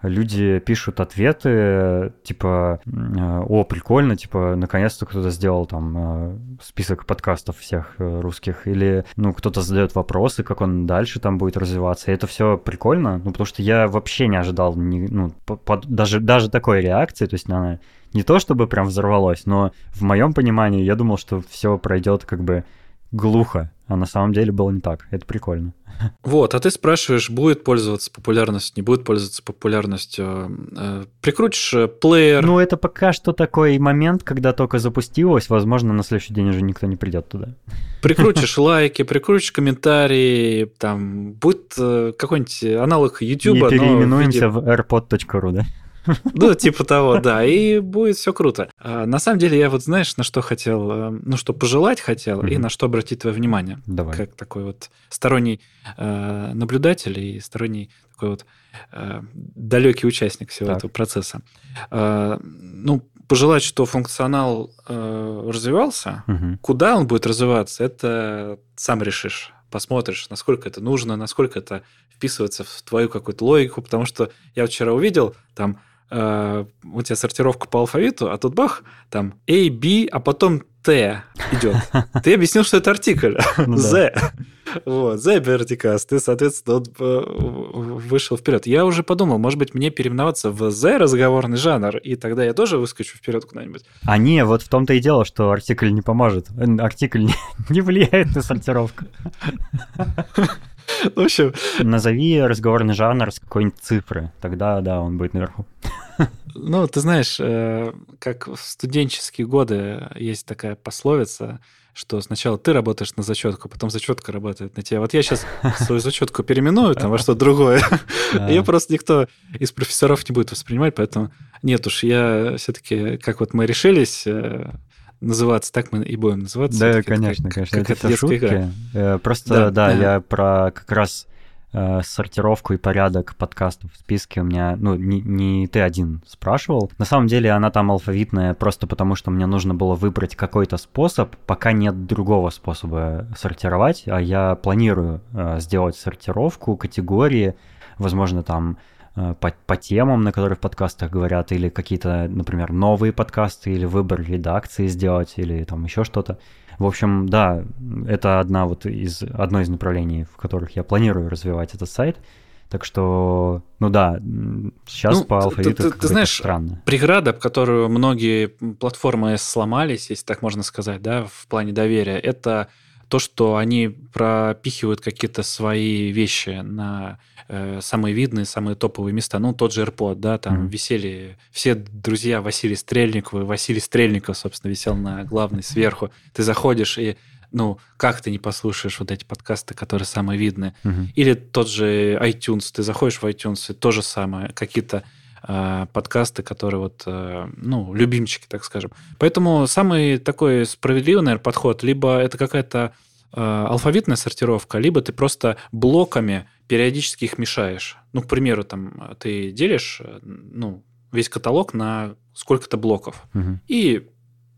Люди пишут ответы, типа, о, прикольно, типа, наконец-то кто-то сделал там э, список подкастов всех э, русских, или, ну, кто-то задает вопросы, как он дальше там будет развиваться, и это все прикольно, ну, потому что я вообще не ожидал, ни, ну, по, по, даже, даже такой реакции, то есть она не то чтобы прям взорвалась, но в моем понимании я думал, что все пройдет как бы глухо, а на самом деле было не так. Это прикольно. Вот, а ты спрашиваешь, будет пользоваться популярностью, не будет пользоваться популярностью. Э, прикрутишь э, плеер. Ну, это пока что такой момент, когда только запустилось, возможно, на следующий день уже никто не придет туда. Прикрутишь *laughs* лайки, прикрутишь комментарии, там будет э, какой-нибудь аналог YouTube. И переименуемся в airpod.ru, да? *laughs* Ну, типа того, да, и будет все круто. А, на самом деле, я вот, знаешь, на что хотел, э, ну, что пожелать хотел, и на что обратить твое внимание. Давай. Как такой вот сторонний э, наблюдатель и сторонний такой вот э, далекий участник всего так. этого процесса. Ну, пожелать, что функционал развивался, угу. куда он будет развиваться, это сам решишь посмотришь, насколько это нужно, насколько это вписывается в твою какую-то логику, потому что я вчера увидел там э, у тебя сортировка по алфавиту, а тут бах, там A, B, а потом Т идет. *laughs* Ты объяснил, что это артикль. Ну Z. Вот, The Verticast. Ты, соответственно, э, вышел вперед. Я уже подумал, может быть, мне переименоваться в The разговорный жанр, и тогда я тоже выскочу вперед куда-нибудь. А не, вот в том-то и дело, что артикль не поможет. Артикль *laughs* не влияет на сортировку. *laughs* *laughs* В общем... Назови разговорный жанр с какой-нибудь цифры, тогда, да, он будет наверху. *laughs* Ну, ты знаешь, э, как в студенческие годы есть такая пословица, что сначала ты работаешь на зачетку, потом зачетка работает на тебя. Вот я сейчас *laughs* свою зачетку переименую там во что-то другое. Ее просто никто из профессоров не будет воспринимать, поэтому нет уж, я все-таки, как вот мы решились, э, называться, так мы и будем называться. Да, конечно, как, конечно. Как это, это шутки. Игра. Э, просто, да, да, да, я про как раз э, сортировку и порядок подкастов в списке у меня, ну, не, не ты один спрашивал. На самом деле она там алфавитная просто потому, что мне нужно было выбрать какой-то способ, пока нет другого способа сортировать, а я планирую э, сделать сортировку, категории, возможно, там по, по темам, на которых в подкастах говорят, или какие-то, например, новые подкасты, или выбор редакции сделать, или там еще что-то. В общем, да, это одна вот из, одно из направлений, в которых я планирую развивать этот сайт. Так что, ну да, сейчас ну, по алфавиту ты, ты, ты знаешь, странно. Преграда, об которую многие платформы сломались, если так можно сказать, да, в плане доверия, это то, что они пропихивают какие-то свои вещи на э, самые видные, самые топовые места. Ну, тот же AirPod, да, там mm-hmm. висели все друзья Василий Стрельникова, Василий Стрельников, собственно, висел на главной сверху. Ты заходишь и ну, как ты не послушаешь вот эти подкасты, которые самые видные. Uh-huh. Или тот же iTunes, ты заходишь в iTunes, и то же самое, какие-то подкасты, которые вот, э, ну, любимчики, так скажем. Поэтому самый такой справедливый, наверное, подход, либо это какая-то э, алфавитная сортировка, либо ты просто блоками периодически их мешаешь. Ну, к примеру, там ты делишь ну, весь каталог на сколько-то блоков угу. и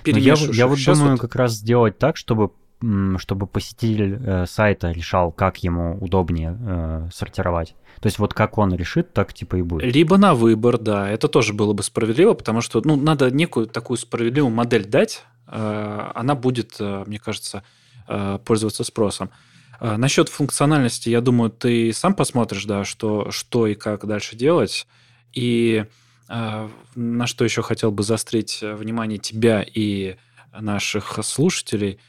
перемешиваешь. Я, я вот думаю вот... как раз сделать так, чтобы чтобы посетитель э, сайта решал, как ему удобнее э, сортировать. То есть вот как он решит, так типа и будет. Либо на выбор, да. Это тоже было бы справедливо, потому что ну, надо некую такую справедливую модель дать. Э, она будет, мне кажется, пользоваться спросом. Насчет функциональности, я думаю, ты сам посмотришь, да, что, что и как дальше делать. И на что еще хотел бы заострить внимание тебя и наших слушателей,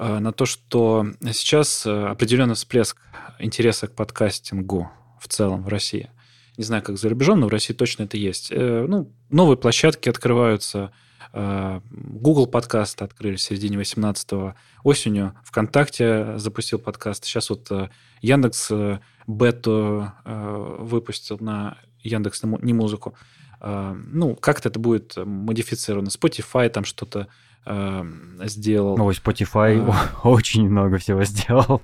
на то, что сейчас определенный всплеск интереса к подкастингу в целом в России. Не знаю, как за рубежом, но в России точно это есть. Э, ну, новые площадки открываются, Э, Google подкаст открыли в середине 18-го. Осенью ВКонтакте запустил подкаст. Сейчас вот э, Яндекс э, бету выпустил на Яндекс не музыку. Ну, как-то это будет модифицировано. Spotify там что-то сделал. Ой, Spotify а, *laughs* очень много всего сделал.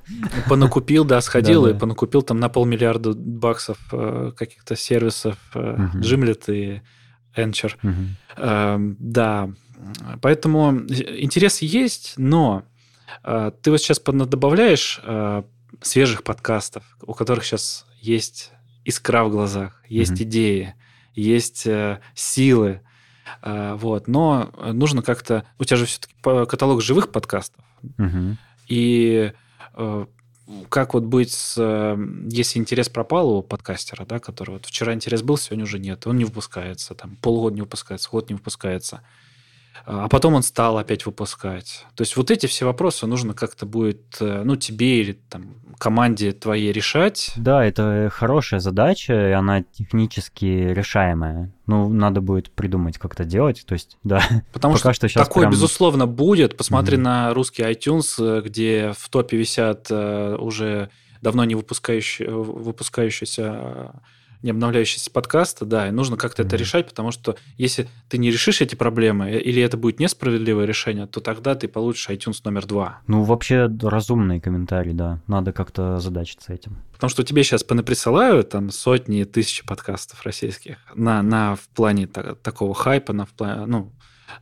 Понакупил, да, сходил да, и да. понакупил там на полмиллиарда баксов каких-то сервисов, угу. Gimlet и Anchor. Угу. Э, да, поэтому интерес есть, но э, ты вот сейчас добавляешь э, свежих подкастов, у которых сейчас есть искра в глазах, есть угу. идеи, есть э, силы. Э, вот. Но нужно как-то... У тебя же все-таки каталог живых подкастов. Угу. И как вот быть с... Если интерес пропал у подкастера, да, который вот вчера интерес был, сегодня уже нет, он не выпускается, там полгода не выпускается, год не выпускается а потом он стал опять выпускать. То есть вот эти все вопросы нужно как-то будет, э, ну, тебе или там команде твоей решать. Да, это хорошая задача, и она технически решаемая. Ну, надо будет придумать, как это делать. То есть, да. *laughs* Потому Пока что, что сейчас такое, прям... безусловно, будет. Посмотри mm-hmm. на русский iTunes, э, где в топе висят э, уже давно не выпускающие, выпускающиеся не обновляющиеся подкасты, да, и нужно как-то mm-hmm. это решать, потому что если ты не решишь эти проблемы, э, или это будет несправедливое решение, то тогда ты получишь iTunes номер два. Ну, вообще разумный комментарий, да, надо как-то задачиться этим. Потому что тебе сейчас понаприсылают там сотни, тысячи подкастов российских на, на в плане та, такого хайпа, на, в плане, ну,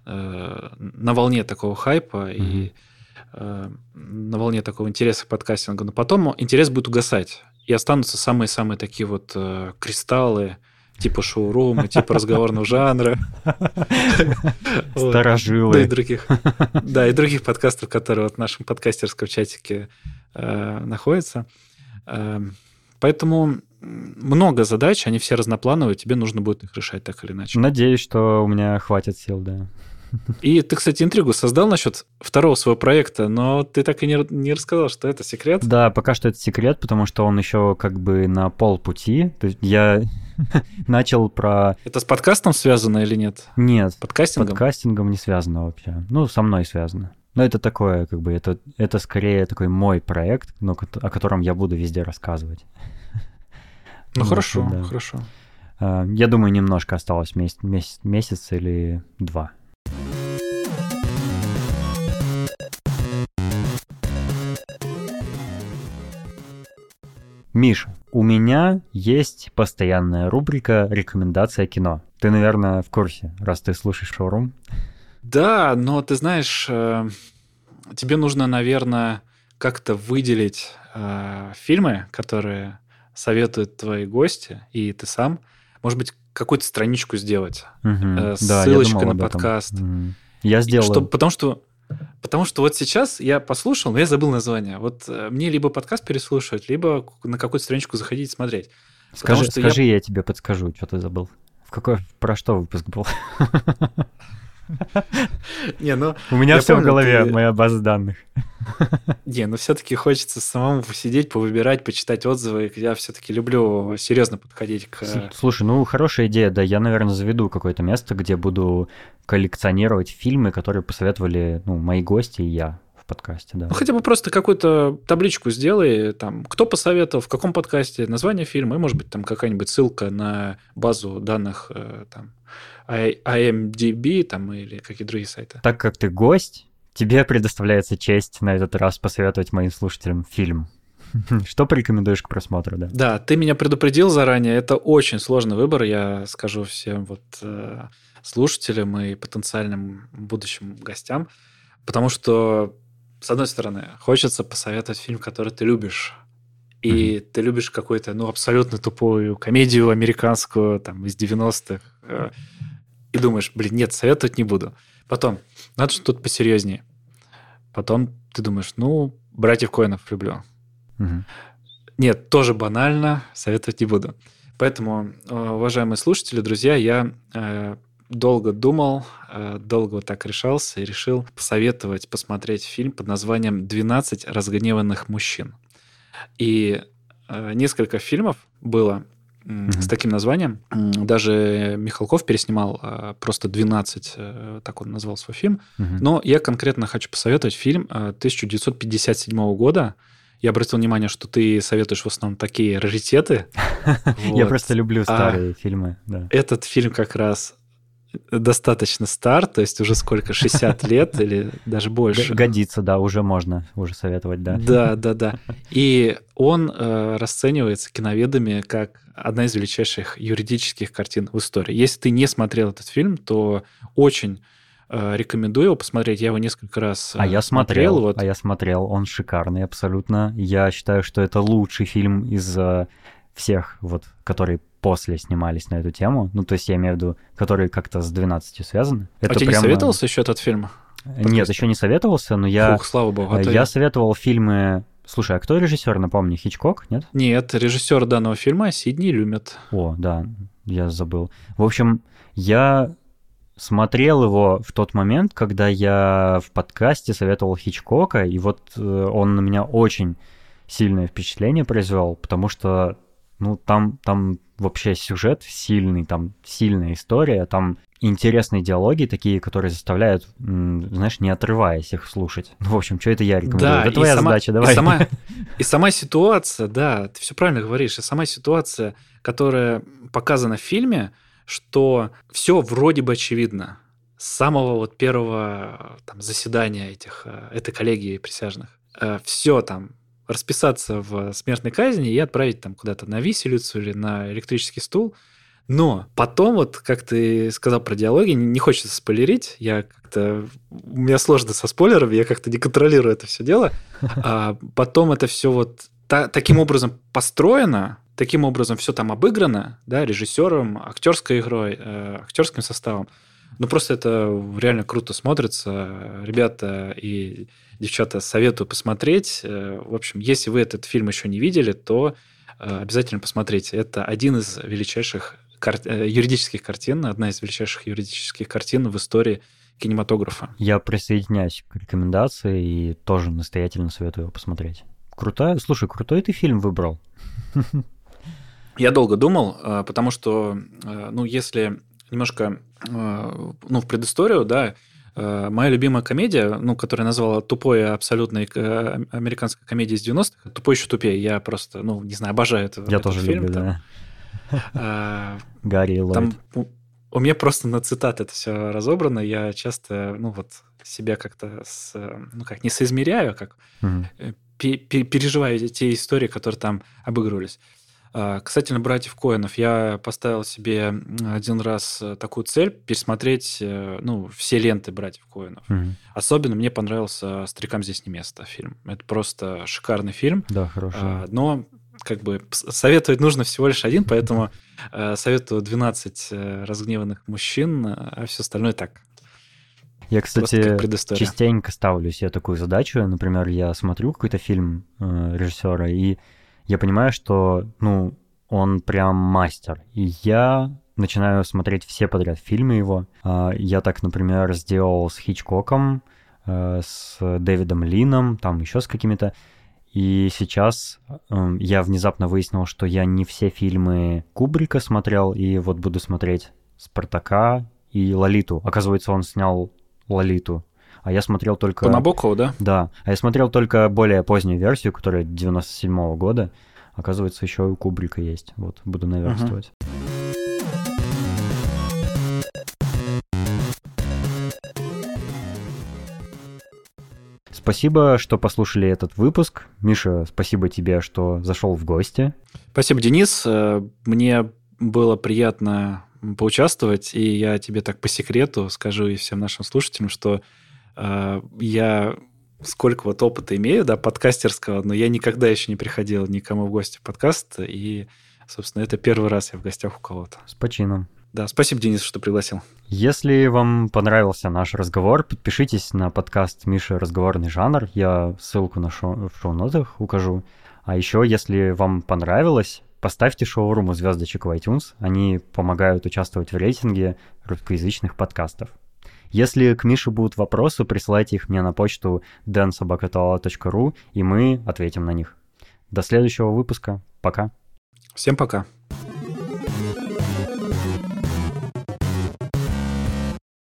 э, на волне такого хайпа mm-hmm. и э, на волне такого интереса к подкастингу, но потом интерес будет угасать и останутся самые-самые такие вот э, кристаллы, типа шоурума, типа разговорного жанра. *laughs* Старожилы. Да, и других. Да, и других подкастов, которые в нашем подкастерском чатике э, находятся. Э, поэтому много задач, они все разноплановые, тебе нужно будет их решать так или иначе. Надеюсь, что у меня хватит сил, да. И ты, кстати, интригу создал насчет второго своего проекта, но ты так и не, не рассказал, что это секрет. Да, пока что это секрет, потому что он еще как бы на полпути. То есть я *laughs* начал про... Это с подкастом связано или нет? Нет. С подкастингом? С подкастингом не связано вообще. Ну, со мной связано. Но это такое, как бы, это, это скорее такой мой проект, но о котором я буду везде рассказывать. Ну, вот, хорошо, да. хорошо. А, я думаю, немножко осталось месяц, месяц, месяц или два. Миша, у меня есть постоянная рубрика «Рекомендация кино». Ты, наверное, в курсе, раз ты слушаешь шоурум. Да, но ты знаешь, э, тебе нужно, наверное, как-то выделить э, фильмы, которые советуют твои гости, и ты сам. Может быть, какую-то страничку сделать. Угу. С да, ссылочкой на подкаст. Угу. Я сделал. Чтобы, потому что Потому что вот сейчас я послушал, но я забыл название. Вот э, мне либо подкаст переслушивать, либо на какую-то страничку заходить и смотреть. Скажи, скажи я... я тебе подскажу, что ты забыл. В какой, про что выпуск был? *laughs* *laughs* Не, ну... У меня все в голове, моя база данных. *laughs* Не, ну все-таки хочется самому посидеть, повыбирать, почитать отзывы. Я все-таки люблю серьезно подходить к... Слушай, ну хорошая идея, да. Я, наверное, заведу какое-то место, где буду коллекционировать фильмы, которые посоветовали ну, мои гости и я в подкасте, да. Ну, хотя бы просто какую-то табличку сделай, там, кто посоветовал, в каком подкасте, название фильма, и, может быть, там какая-нибудь ссылка на базу данных, э, там, IMDb, там, или какие другие сайты. Так как ты гость, тебе предоставляется честь на этот раз посоветовать моим слушателям фильм. *laughs* Что порекомендуешь к просмотру, да? Да, ты меня предупредил заранее. Это очень сложный выбор, я скажу всем вот э, слушателям и потенциальным будущим гостям, потому что с одной стороны, хочется посоветовать фильм, который ты любишь. И mm-hmm. ты любишь какую-то, ну, абсолютно тупую комедию американскую, там, из 90-х. Э, и думаешь, блин, нет, советовать не буду. Потом, надо что-то посерьезнее. Потом ты думаешь, ну, братьев Коинов люблю. Mm-hmm. Нет, тоже банально, советовать не буду. Поэтому, э, уважаемые слушатели, друзья, я э, долго думал, э, долго вот так решался и решил посоветовать посмотреть фильм под названием «12 разгневанных мужчин». И э, несколько фильмов было mm-hmm. с таким названием. Даже Михалков переснимал э, просто 12, так он назвал свой фильм. Mm-hmm. Но я конкретно хочу посоветовать фильм 1957 года. Я обратил внимание, что ты советуешь в основном такие раритеты. *laughs* Я просто люблю а старые фильмы. Этот фильм как раз достаточно стар, то есть уже сколько, 60 *laughs* лет или даже больше. Годится, да, уже можно уже советовать, да. Да, *laughs* да, да. И он э, расценивается киноведами как одна из величайших юридических картин в истории. Если ты не смотрел этот фильм, то очень э, рекомендую его посмотреть. Я его несколько раз э, А я смотрел, вот. а я смотрел, он шикарный абсолютно. Я считаю, что это лучший фильм из э, всех, вот, которые после снимались на эту тему. Ну, то есть я имею в виду, которые как-то с 12 связаны. А Это тебе прямо- не советовался еще этот фильм? Нет, еще не советовался, но я, Фух, слава богу. а э, я советовал фильмы... Слушай, а кто режиссер, напомни, Хичкок, нет? Нет, режиссер данного фильма Сидни Люмет. О, да, я забыл. В общем, я смотрел его в тот момент, когда я в подкасте советовал Хичкока, и вот э, он на меня очень сильное впечатление произвел, потому что, ну, там, там вообще сюжет сильный, там сильная история, там интересные диалоги такие, которые заставляют, знаешь, не отрываясь их слушать. Ну, в общем, что это я рекомендую? Да, это и твоя сама- задача, и давай. сама- *laughs* И сама ситуация, да, ты все правильно говоришь, и сама ситуация, которая показана в фильме, что все вроде бы очевидно. С самого вот первого там, заседания этих, э, этой коллегии присяжных. Все там расписаться в смертной казни и отправить там куда-то на виселицу или на электрический стул. Но потом, вот как ты сказал про диалоги, не хочется спойлерить, я как-то... У меня сложно со спойлерами, я как-то не контролирую это все дело. *laughs* А потом это все вот та- таким образом построено, таким образом все там обыграно, да, режиссером, актерской игрой, э, актерским составом. Ну, просто это реально круто смотрится. Ребята и девчата советую посмотреть. Э, В общем, если вы этот фильм еще не видели, то э, обязательно посмотрите. Это один из величайших кар- э, юридических картин, одна из величайших юридических картин в истории кинематографа. Я присоединяюсь к рекомендации и тоже настоятельно советую его посмотреть. Крутая, слушай, крутой ты фильм выбрал. *laughs* Я долго думал, потому что, ну, если немножко, э, ну, в предысторию, да, э, моя любимая комедия, ну, которую я назвала тупой абсолютной э, американской комедией из 90-х, тупой еще тупее. Я просто, ну, не знаю, обожаю это, Я тоже фильм. люблю, там. да. Гарри Ллойд. Там у, у меня просто на цитаты это все разобрано. Я часто, ну, вот себя как-то, с, ну, как не соизмеряю, а как переживаю те истории, которые там обыгрывались. А, Касательно братьев Коинов, я поставил себе один раз э, такую цель пересмотреть э, ну, все ленты братьев Коинов. Мгм. Особенно мне понравился «Старикам здесь не место» фильм. Это просто шикарный фильм. Да, хорошо. А, Но как бы советовать нужно всего лишь один, поэтому э, советую 12 э, разгневанных мужчин, а все остальное так. Я, кстати, частенько ставлю себе такую задачу. Например, я смотрю какой-то фильм э, режиссера, и я понимаю, что, ну, он прям мастер. И я начинаю смотреть все подряд фильмы его. А, Я так, например, сделал с Хичкоком, э, с Дэвидом Лином, там еще с какими-то. И сейчас эм, я внезапно выяснил, что я не все фильмы Кубрика смотрел, и вот буду смотреть Спартака и Лолиту. Оказывается, он снял Лолиту. А я смотрел только... По Набокову, да? Да, а я смотрел только более позднюю версию, которая 97 года. Оказывается, еще и у Кубрика есть. Вот, буду наверстывать. Спасибо, что послушали этот выпуск. Миша, спасибо тебе, что зашел в гости. Спасибо, Денис. Э, Мне было приятно поучаствовать, и я тебе так по секрету скажу и всем нашим слушателям, что я сколько вот опыта имею, да, подкастерского, но я никогда еще не приходил никому в гости в подкаст, и, собственно, это первый раз я в гостях у кого-то. С почином. Да, спасибо, Денис, что пригласил. Если вам понравился наш разговор, подпишитесь на подкаст Миша «Разговорный жанр». Я ссылку на шоу, в шоу-нотах укажу. А еще, если вам понравилось, поставьте шоуруму звездочек в iTunes. Они помогают участвовать в рейтинге русскоязычных подкастов. Если к Мише будут вопросы, присылайте их мне на почту densobakatala.ru, и мы ответим на них. До следующего выпуска. Пока. Всем пока.